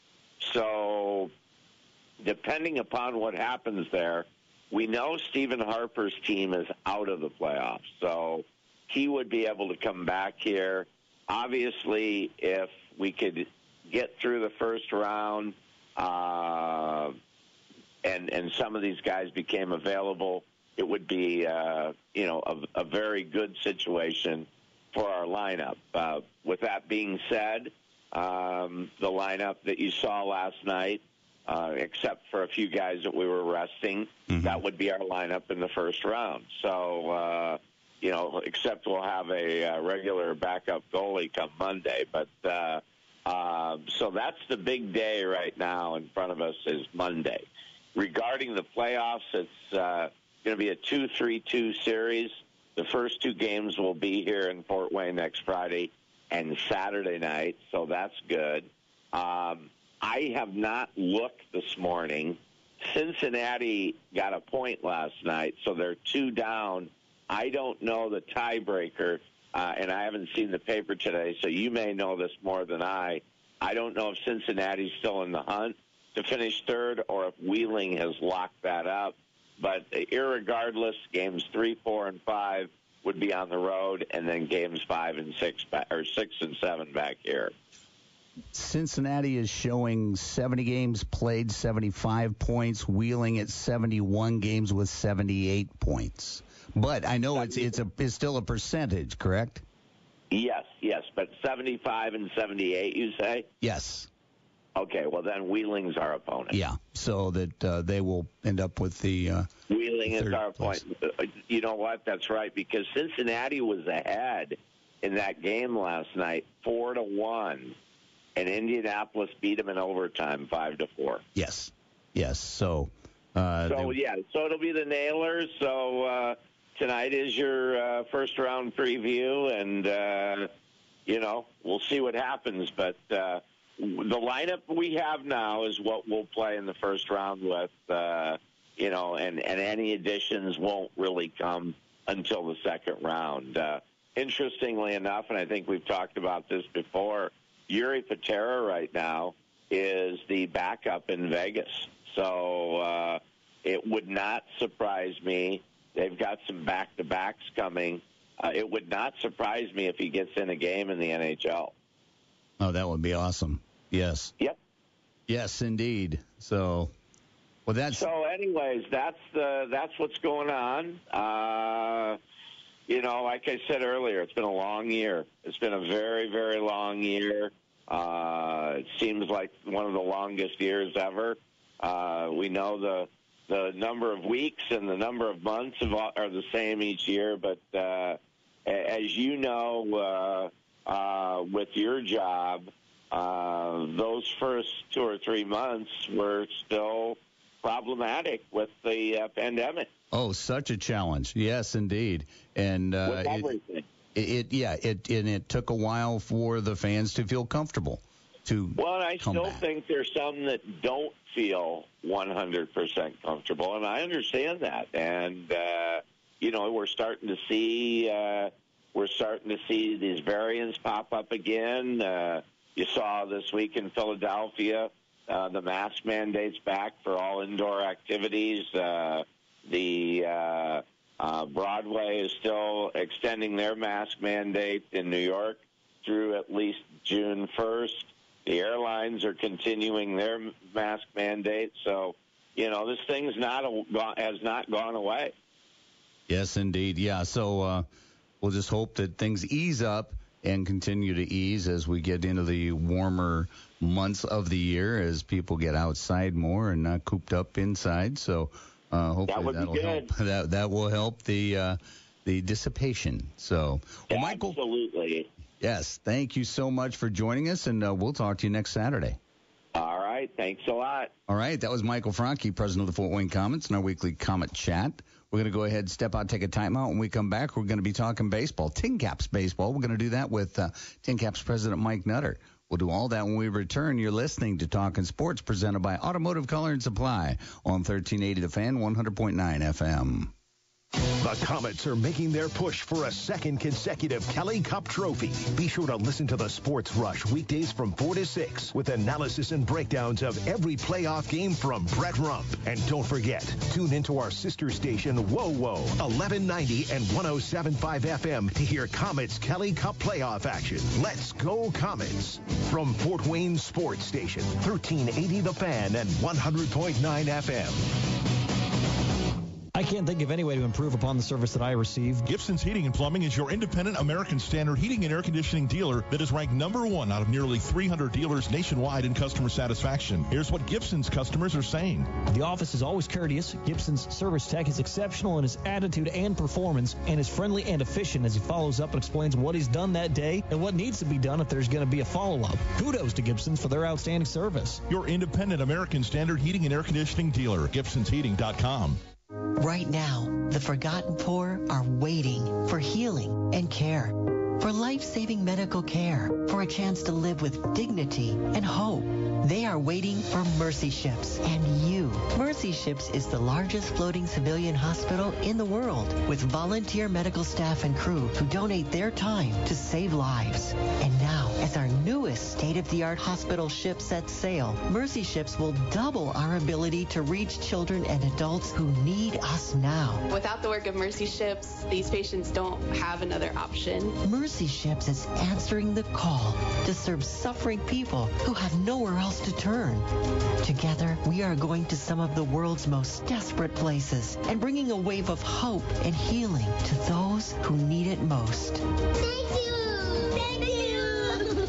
Speaker 13: So, depending upon what happens there, we know Stephen Harper's team is out of the playoffs, so he would be able to come back here. Obviously, if we could get through the first round, uh, and and some of these guys became available, it would be uh, you know a, a very good situation for our lineup. Uh, with that being said, um, the lineup that you saw last night, uh, except for a few guys that we were resting, that would be our lineup in the first round. So. Uh, you know, except we'll have a uh, regular backup goalie come Monday. But uh, uh, so that's the big day right now in front of us is Monday. Regarding the playoffs, it's uh, going to be a two-three-two series. The first two games will be here in Fort Wayne next Friday and Saturday night, so that's good. Um, I have not looked this morning. Cincinnati got a point last night, so they're two down. I don't know the tiebreaker, uh, and I haven't seen the paper today, so you may know this more than I. I don't know if Cincinnati's still in the hunt to finish third or if Wheeling has locked that up. But irregardless, games three, four, and five would be on the road, and then games five and six, or six and seven back here.
Speaker 2: Cincinnati is showing 70 games played, 75 points. Wheeling at 71 games with 78 points. But I know it's it's a it's still a percentage, correct?
Speaker 13: Yes, yes, but 75 and 78, you say?
Speaker 2: Yes.
Speaker 13: Okay, well then Wheeling's our opponent.
Speaker 2: Yeah, so that uh, they will end up with the. Uh,
Speaker 13: Wheeling is our
Speaker 2: place.
Speaker 13: point. Uh, You know what? That's right because Cincinnati was ahead in that game last night, four to one, and Indianapolis beat them in overtime, five to four.
Speaker 2: Yes, yes. So. Uh,
Speaker 13: So
Speaker 2: they-
Speaker 13: yeah, so it'll be the Nailers. So uh, tonight is your uh, first round preview, and uh, you know we'll see what happens. But uh, the lineup we have now is what we'll play in the first round with. Uh, you know, and and any additions won't really come until the second round. Uh, interestingly enough, and I think we've talked about this before, Yuri Patera right now is the backup in Vegas. So uh, it would not surprise me. They've got some back to backs coming. Uh, it would not surprise me if he gets in a game in the NHL.
Speaker 2: oh, that would be awesome. Yes.
Speaker 13: Yep.
Speaker 2: Yes, indeed. So, well, that's
Speaker 13: So, anyways, that's the that's what's going on. Uh, you know, like I said earlier, it's been a long year. It's been a very, very long year. Uh, it seems like one of the longest years ever. Uh, we know the the number of weeks and the number of months of, are the same each year, but uh, as you know, uh, uh, with your job, uh, those first two or three months were still problematic with the uh, pandemic.
Speaker 2: oh, such a challenge. Yes, indeed. And uh,
Speaker 13: with
Speaker 2: it,
Speaker 13: everything.
Speaker 2: it, it, yeah, it and it took a while for the fans to feel comfortable to.
Speaker 13: Well, I still
Speaker 2: back.
Speaker 13: think there's some that don't feel 100% comfortable, and I understand that. And uh, you know, we're starting to see uh, we're starting to see these variants pop up again. Uh, you saw this week in Philadelphia uh, the mask mandates back for all indoor activities. Uh, the uh, uh, Broadway is still extending their mask mandate in New York through at least June 1st. The airlines are continuing their mask mandate. So, you know, this thing's not a, has not gone away.
Speaker 2: Yes, indeed. Yeah. So uh, we'll just hope that things ease up and continue to ease as we get into the warmer months of the year, as people get outside more and not cooped up inside. So uh, hopefully
Speaker 13: would
Speaker 2: that'll help. That that will help the uh, the dissipation. So, well, Michael.
Speaker 13: Absolutely.
Speaker 2: Yes. Thank you so much for joining us, and uh, we'll talk to you next Saturday.
Speaker 13: All right. Thanks a lot.
Speaker 2: All right, that was Michael Franke, president of the Fort Wayne Komets, in our weekly Komet Chat. We're going to go ahead, step out, take a timeout. When we come back, we're going to be talking baseball, Tin Caps baseball. We're going to do that with uh, Tin Caps president Mike Nutter. We'll do all that when we return. You're listening to Talkin' Sports, presented by Automotive Color and Supply on 1380 The Fan, 100.9 FM.
Speaker 1: The Komets are making their push for a second consecutive Kelly Cup trophy. Be sure to listen to the Sports Rush weekdays from 4 to 6 with analysis and breakdowns of every playoff game from Brett Rump. And don't forget, tune into our sister station, WOWO, 1190 and 1075 FM to hear Komets Kelly Cup playoff action. Let's go Komets. From Fort Wayne Sports Station, 1380 The Fan and 100.9 FM.
Speaker 14: I can't think of any way to improve upon the service that I receive.
Speaker 15: Gibson's Heating and Plumbing is your independent American Standard heating and air conditioning dealer that is ranked number one out of nearly 300 dealers nationwide in customer satisfaction. Here's what Gibson's customers are saying.
Speaker 14: The office is always courteous. Gibson's service tech is exceptional in his attitude and performance, and is friendly and efficient as he follows up and explains what he's done that day and what needs to be done if there's going to be a follow-up. Kudos to Gibson's for their outstanding service.
Speaker 15: Your independent American Standard heating and air conditioning dealer, Gibson'sHeating.com.
Speaker 16: Right now, the forgotten poor are waiting for healing and care, for life-saving medical care, for a chance to live with dignity and hope. They are waiting for Mercy Ships and you. Mercy Ships is the largest floating civilian hospital in the world with volunteer medical staff and crew who donate their time to save lives. And now, as our newest state-of-the-art hospital ship sets sail, Mercy Ships will double our ability to reach children and adults who need us now.
Speaker 17: Without the work of Mercy Ships, these patients don't have another option.
Speaker 16: Mercy Ships is answering the call to serve suffering people who have nowhere else to turn. Together, we are going to some of the world's most desperate places and bringing a wave of hope and healing to those who need it most.
Speaker 18: Thank you. Thank you.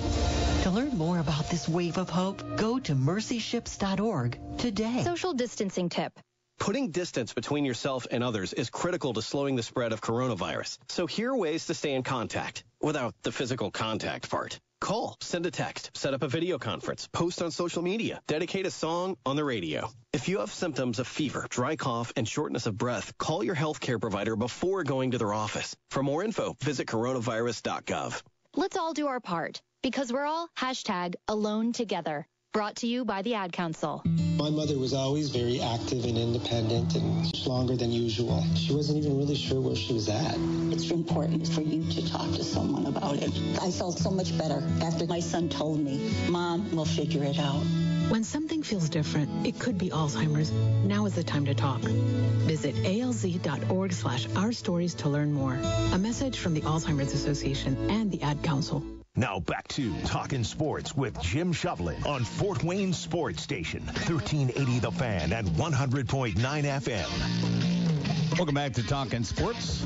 Speaker 16: To learn more about this wave of hope, go to mercyships.org today.
Speaker 18: Social distancing tip.
Speaker 19: Putting distance between yourself and others is critical to slowing the spread of coronavirus. So here are ways to stay in contact without the physical contact part. Call, send a text, set up a video conference, post on social media, dedicate a song on the radio. If you have symptoms of fever, dry cough, and shortness of breath, call your healthcare provider before going to their office. For more info, visit coronavirus.gov.
Speaker 18: Let's all do our part because we're all hashtag alone together. Brought to you by the Ad Council.
Speaker 20: My mother was always very active and independent and longer than usual. She wasn't even really sure where she was at.
Speaker 21: It's important for you to talk to someone about it. I felt so much better after my son told me, Mom, we'll figure it out.
Speaker 22: When something feels different, it could be Alzheimer's. Now is the time to talk. Visit alz.org slash our stories to learn more. A message from the Alzheimer's Association and the Ad Council.
Speaker 1: Now back to Talkin' Sports with Jim Shovlin on Fort Wayne Sports Station, 1380 The Fan and 100.9 FM.
Speaker 2: Welcome back to Talkin' Sports.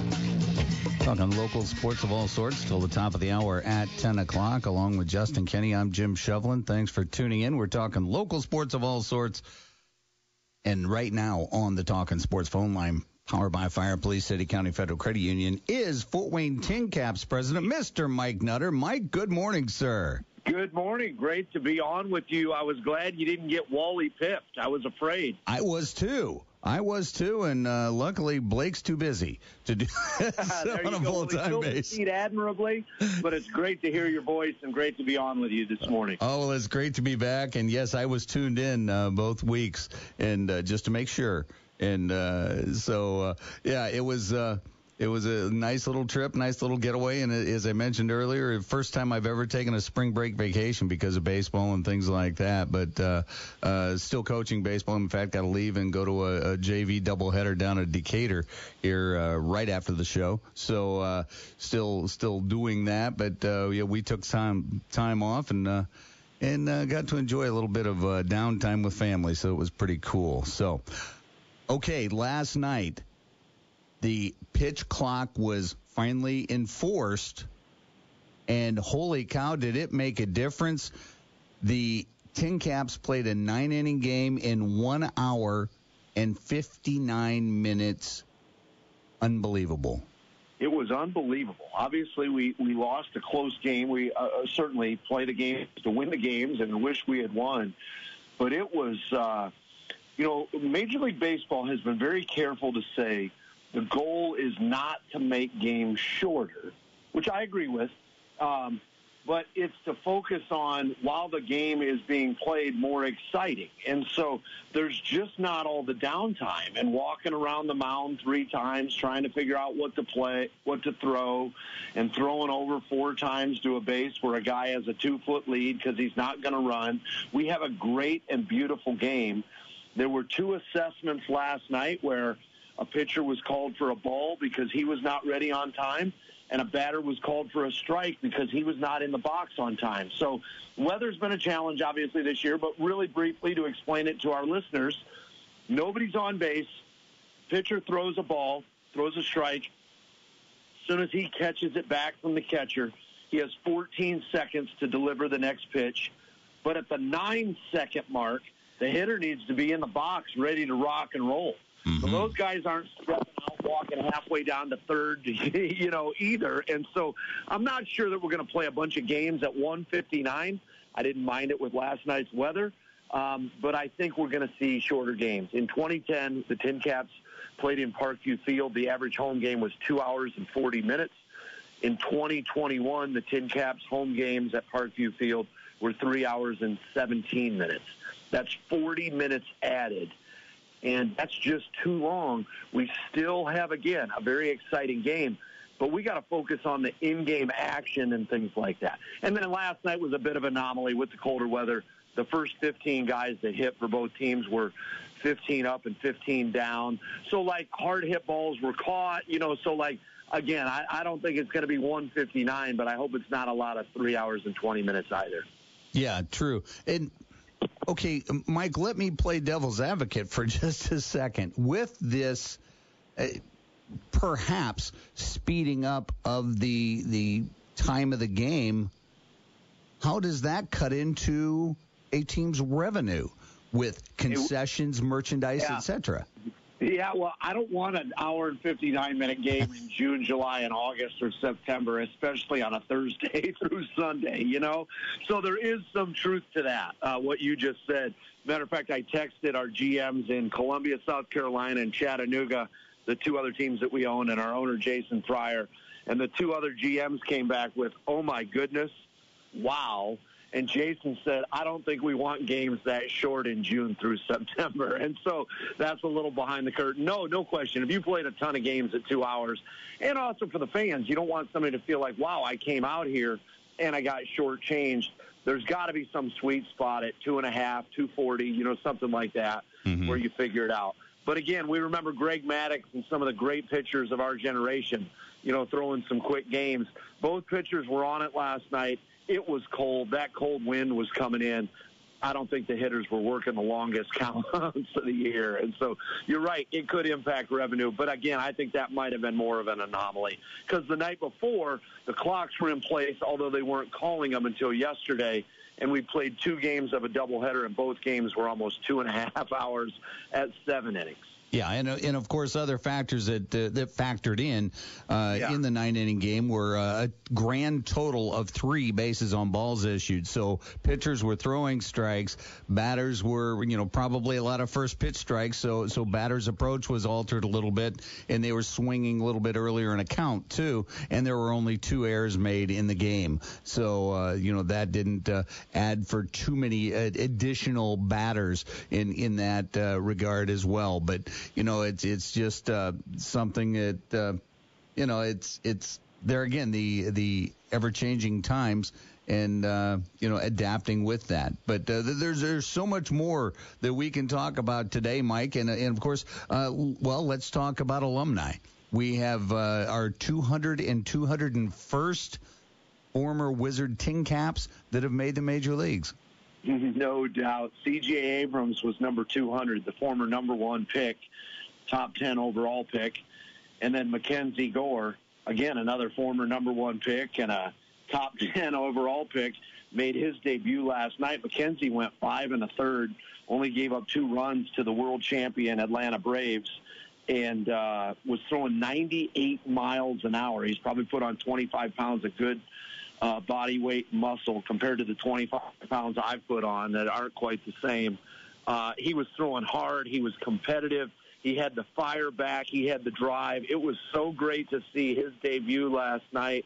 Speaker 2: Talking local sports of all sorts till the top of the hour at 10 o'clock. Along with Justin Kenny, I'm Jim Shovlin. Thanks for tuning in. We're talking local sports of all sorts. And right now on the Talkin' Sports phone line, Powered by Fire Police City County Federal Credit Union is Fort Wayne Tin Caps president, Mr. Mike Nutter. Mike, good morning, sir.
Speaker 23: Good morning. Great to be on with you. I was glad you didn't get Wally pipped. I was afraid.
Speaker 2: I was too. I was too, and uh, luckily Blake's too busy to do on a full time basis.
Speaker 23: admirably, but it's great to hear your voice and great to be on with you this morning.
Speaker 2: Oh, well, it's great to be back, and yes, I was tuned in uh, both weeks, and uh, just to make sure and uh, so uh, yeah, it was. Uh, it was a nice little trip, nice little getaway, and as I mentioned earlier, first time I've ever taken a spring break vacation because of baseball and things like that. But uh, uh, still coaching baseball. In fact, got to leave and go to a, a JV doubleheader down at Decatur here uh, right after the show. So uh, still still doing that, but uh, yeah, we took time time off and. Uh, and uh, got to enjoy a little bit of uh, downtime with family, so it was pretty cool. So, okay, last night the pitch clock was finally enforced, and holy cow, did it make a difference! The Tin Caps played a nine inning game in one hour and 59 minutes. Unbelievable.
Speaker 23: It was unbelievable. Obviously, we, we lost a close game. We uh, certainly played the game to win the games and wish we had won. But it was, uh, you know, Major League Baseball has been very careful to say the goal is not to make games shorter, which I agree with. Um, but it's to focus on while the game is being played more exciting. And so there's just not all the downtime and walking around the mound three times trying to figure out what to play, what to throw, and throwing over four times to a base where a guy has a two foot lead because he's not going to run. We have a great and beautiful game. There were two assessments last night where a pitcher was called for a ball because he was not ready on time and a batter was called for a strike because he was not in the box on time. So weather's been a challenge, obviously, this year, but really briefly to explain it to our listeners, nobody's on base. Pitcher throws a ball, throws a strike. As soon as he catches it back from the catcher, he has 14 seconds to deliver the next pitch. But at the nine second mark, the hitter needs to be in the box ready to rock and roll. Mm-hmm. So those guys aren't stepping out, walking halfway down to third, you know, either. And so I'm not sure that we're going to play a bunch of games at 159. I didn't mind it with last night's weather, um, but I think we're going to see shorter games. In 2010, the Tin Caps played in Parkview Field. The average home game was two hours and 40 minutes. In 2021, the Tin Caps home games at Parkview Field were three hours and 17 minutes. That's 40 minutes added and that's just too long. We still have, again, a very exciting game, but we got to focus on the in-game action and things like that. And then last night was a bit of an anomaly with the colder weather. The first 15 guys that hit for both teams were 15 up and 15 down. So, like, hard hit balls were caught, you know, so, like, again, I, I don't think it's going to be 159, but I hope it's not a lot of three hours and 20 minutes either.
Speaker 2: Yeah, true. And okay, Mike, let me play devil's advocate for just a second. With this, uh, perhaps speeding up of the the time of the game, how does that cut into a team's revenue with concessions, merchandise,
Speaker 23: Yeah.
Speaker 2: etc.?
Speaker 23: Yeah, well, I don't want an hour and 59 minute game in June, July, and August or September, especially on a Thursday through Sunday, you know? So there is some truth to that, uh, what you just said. Matter of fact, I texted our GMs in Columbia, South Carolina, and Chattanooga, the two other teams that we own, and our owner, Jason Freier. And the two other GMs came back with, oh my goodness, wow. And Jason said, I don't think we want games that short in June through September. And so that's a little behind the curtain. No, no question. If you played a ton of games at two hours, and also for the fans, you don't want somebody to feel like, wow, I came out here and I got shortchanged. There's got to be some sweet spot at two and a half, 240, you know, something like that, mm-hmm. where you figure it out. But again, we remember Greg Maddux and some of the great pitchers of our generation, you know, throwing some quick games. Both pitchers were on it last night. It was cold. That cold wind was coming in. I don't think the hitters were working the longest counts of the year. And so you're right, it could impact revenue. But again, I think that might have been more of an anomaly because the night before, the clocks were in place, although they weren't calling them until yesterday. And we played two games of a doubleheader, and both games were almost two and a half hours at seven innings.
Speaker 2: Yeah, and uh, and of course other factors that uh, that factored in uh, in the nine inning game were uh, a grand total of three bases on balls issued. So pitchers were throwing strikes, batters were you know probably a lot of first pitch strikes. So so batters' approach was altered a little bit, and they were swinging a little bit earlier in a count too. And there were only two errors made in the game. So uh, you know that didn't uh, add for too many uh, additional batters in in that uh, regard as well. But you know, it's it's just uh, something that uh, you know it's it's there again the the ever changing times and uh, you know adapting with that. But uh, there's there's so much more that we can talk about today, Mike, and and of course, uh, well, let's talk about alumni. We have uh, our 200 and 201st former Wizard Tin Caps that have made the major leagues.
Speaker 23: No doubt. C.J. Abrams was number 200, the former number one pick, top 10 overall pick. And then Mackenzie Gore, again, another former number one pick and a top 10 overall pick, made his debut last night. Mackenzie went five and a third, only gave up two runs to the world champion Atlanta Braves, and uh, was throwing 98 miles an hour. He's probably put on 25 pounds of good uh, body weight muscle compared to the 25 pounds I've put on that aren't quite the same. Uh, he was throwing hard. He was competitive. He had the fire back. He had the drive. It was so great to see his debut last night.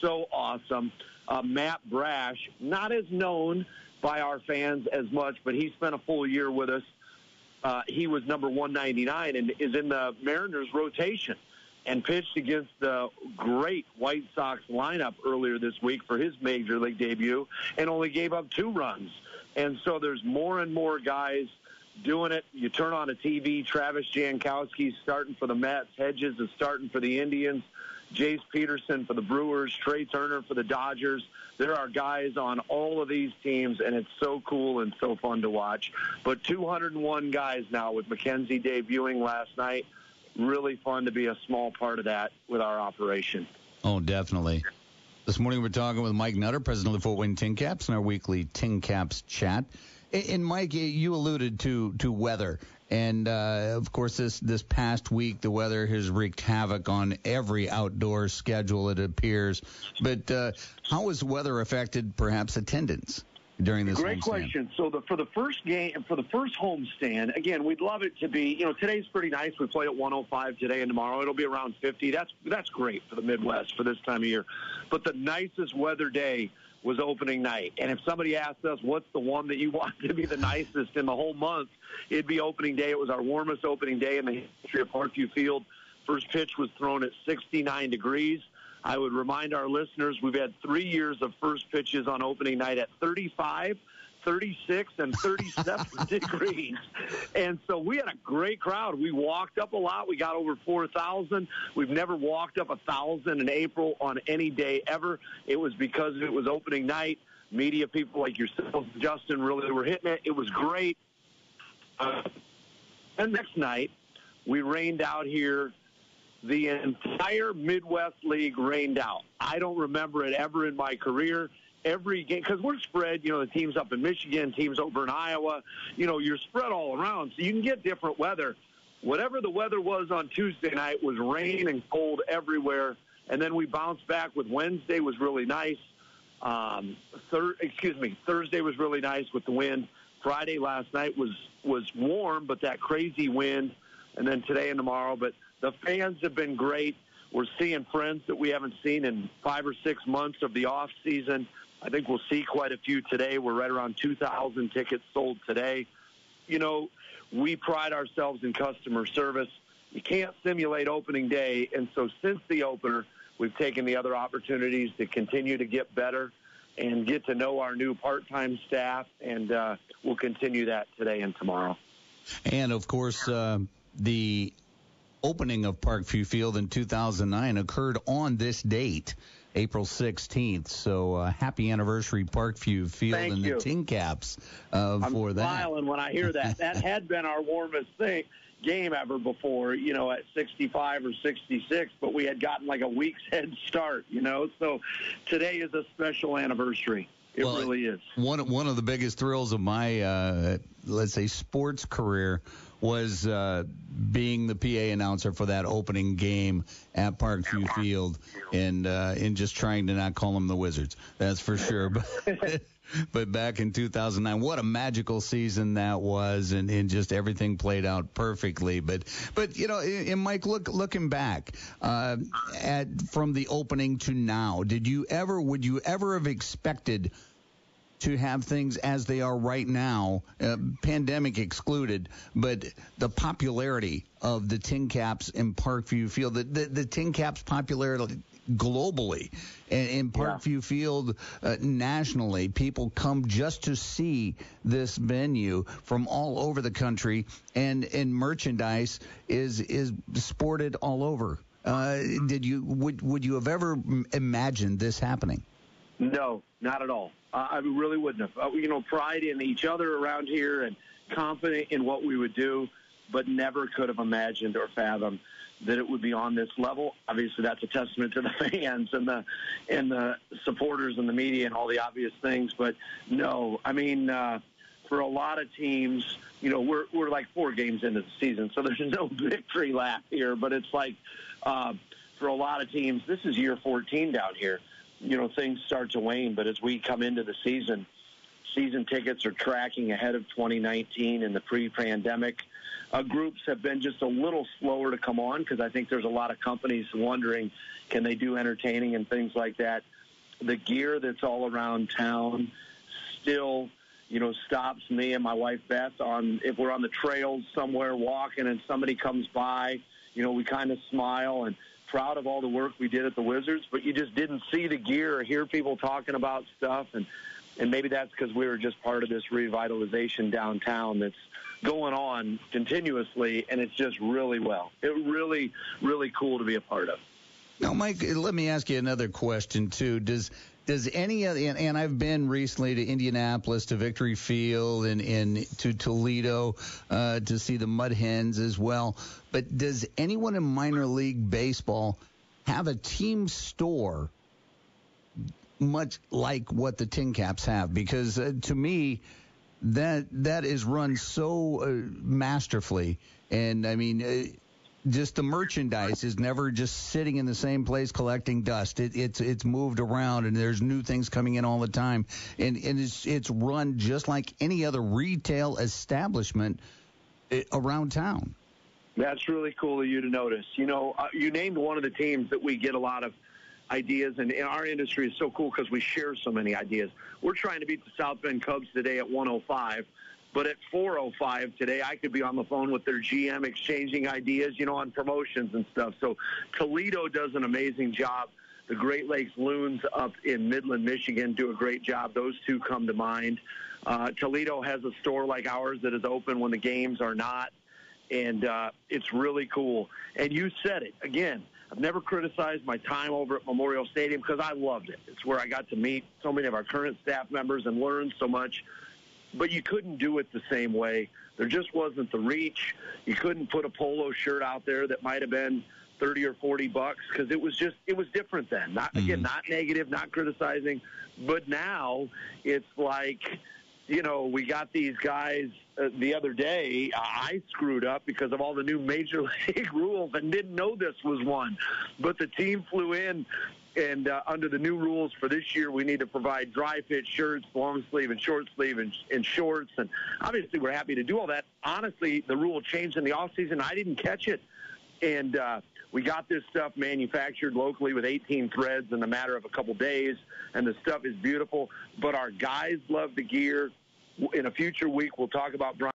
Speaker 23: So awesome. Uh, Matt Brash, not as known by our fans as much, but he spent a full year with us. Uh, he was number 199 and is in the Mariners rotation and pitched against the great White Sox lineup earlier this week for his major league debut and only gave up two runs. And so there's more and more guys doing it. You turn on a TV, Travis Jankowski's starting for the Mets, Hedges is starting for the Indians, Jace Peterson for the Brewers, Trea Turner for the Dodgers. There are guys on all of these teams, and it's so cool and so fun to watch. But 201 guys now with MacKenzie debuting last night really fun to be a small part of that with our operation.
Speaker 2: Oh, definitely. This morning we're talking with Mike Nutter, president of the Fort Wayne Tin Caps, in our weekly Tin Caps chat. And, Mike, you alluded to to weather, and uh, of course this this past week the weather has wreaked havoc on every outdoor schedule. It appears, but uh, how has weather affected perhaps attendance? During this
Speaker 23: Great question. So the, for the first game, for the first homestand, again, we'd love it to be. You know, today's pretty nice. We play at 105 today and tomorrow. It'll be around 50. That's that's great for the Midwest for this time of year. But the nicest weather day was opening night. And if somebody asked us what's the one that you want to be the nicest in the whole month, it'd be opening day. It was our warmest opening day in the history of Parkview Field. First pitch was thrown at 69 degrees. I would remind our listeners we've had three years of first pitches on opening night at 35, 36, and 37 degrees. And so we had a great crowd. We walked up a lot. We got over 4,000. We've never walked up a 1,000 in April on any day ever. It was because it was opening night. Media people like yourself, Justin, really were hitting it. It was great. Uh, and next night, we rained out here the entire Midwest League rained out. I don't remember it ever in my career. every game because we're spread. You know, the teams up in Michigan, teams over in Iowa. You know, you're spread all around, so you can get different weather. Whatever the weather was on Tuesday night was rain and cold everywhere, and then we bounced back with Wednesday was really nice. Um, thir- excuse me, Thursday was really nice with the wind. Friday last night was was warm, but that crazy wind, and then today and tomorrow. But the fans have been great. We're seeing friends that we haven't seen in five or six months of the off season. I think we'll see quite a few today. We're right around 2,000 tickets sold today. You know, we pride ourselves in customer service. You can't simulate opening day, and so since the opener, we've taken the other opportunities to continue to get better and get to know our new part-time staff, and uh, we'll continue that today and tomorrow.
Speaker 2: And of course, uh, the opening of Parkview Field in 2009 occurred on this date. April 16th. So uh, happy anniversary, Parkview Field
Speaker 23: Thank
Speaker 2: and
Speaker 23: you.
Speaker 2: the Tin Caps uh,
Speaker 23: I'm
Speaker 2: for that.
Speaker 23: I'm smiling when I hear that. that had been our warmest thing game ever before, you know, at 65 or 66, but we had gotten like a week's head start, you know. So today is a special anniversary. It
Speaker 2: Well,
Speaker 23: really is.
Speaker 2: One one of the biggest thrills of my uh, let's say sports career was uh, being the PA announcer for that opening game at Parkview Field, and uh, and just trying to not call them the Wizards. That's for sure. But but back in 2009, what a magical season that was, and, and just everything played out perfectly. But but you know, and Mike, look looking back uh, at from the opening to now, did you ever would you ever have expected? To have things as they are right now, uh, pandemic excluded, but the popularity of the Tin Caps in Parkview Field, the, the, the Tin Caps popularity globally and in Parkview Field uh, nationally, people come just to see this venue from all over the country, and and merchandise is is sported all over. Uh, did you would would you have ever imagined this happening?
Speaker 23: No, not at all. Uh, I really wouldn't have. Uh, you know, pride in each other around here and confident in what we would do, but never could have imagined or fathomed that it would be on this level. Obviously, that's a testament to the fans and the and the supporters and the media and all the obvious things. But no, I mean, uh, for a lot of teams, you know, we're we're like four games into the season, so there's no victory lap here. But it's like uh, for a lot of teams, this is year 14 down here. You know, things start to wane, but as we come into the season, season tickets are tracking ahead of 2019 in the pre-pandemic. Uh, groups have been just a little slower to come on because I think there's a lot of companies wondering can they do entertaining and things like that. The gear that's all around town still, you know, stops me and my wife Beth on if we're on the trails somewhere walking and somebody comes by, you know, we kind of smile and proud of all the work we did at the Wizards, but you just didn't see the gear or hear people talking about stuff and and maybe that's because we were just part of this revitalization downtown that's going on continuously, and it's just really well. It really, really cool to be a part of.
Speaker 2: Now, Mike, let me ask you another question too. Does does any of and, and I've been recently to Indianapolis, to Victory Field, and, and to Toledo uh, to see the Mud Hens as well. But does anyone in minor league baseball have a team store much like what the Tin Caps have? Because uh, to me, that that is run so uh, masterfully, and I mean. Just the merchandise is never just sitting in the same place collecting dust. It, it's it's moved around and there's new things coming in all the time, and and it's it's run just like any other retail establishment eh, around town.
Speaker 23: That's really cool of you to notice. You know, uh, you named one of the teams that we get a lot of ideas, and in our industry is so cool because we share so many ideas. We're trying to beat the South Bend Cubs today at 105. But at 4:05 today, I could be on the phone with their GM exchanging ideas, you know, on promotions and stuff. So Toledo does an amazing job. The Great Lakes Loons up in Midland, Michigan, do a great job. Those two come to mind. Uh, Toledo has a store like ours that is open when the games are not, and uh, it's really cool. And you said it again. I've never criticized my time over at Memorial Stadium because I loved it. It's where I got to meet so many of our current staff members and learn so much but you couldn't do it the same way. There just wasn't the reach. You couldn't put a polo shirt out there that might have been thirty or forty bucks because it was just it was different then. Not again, not negative, not criticizing, but now it's like you know, we got these guys uh, the other day. I screwed up because of all the new major league rules and didn't know this was one. But the team flew in, and uh, under the new rules for this year, we need to provide dry fit shirts, long sleeve and short sleeve, and, and shorts. And obviously, we're happy to do all that. Honestly, the rule changed in the off season. I didn't catch it, and. Uh, we got this stuff manufactured locally with 18 threads in a matter of a couple days, and the stuff is beautiful. But our guys love the gear. In a future week, we'll talk about Brian.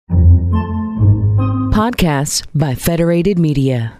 Speaker 24: Podcasts by Federated Media.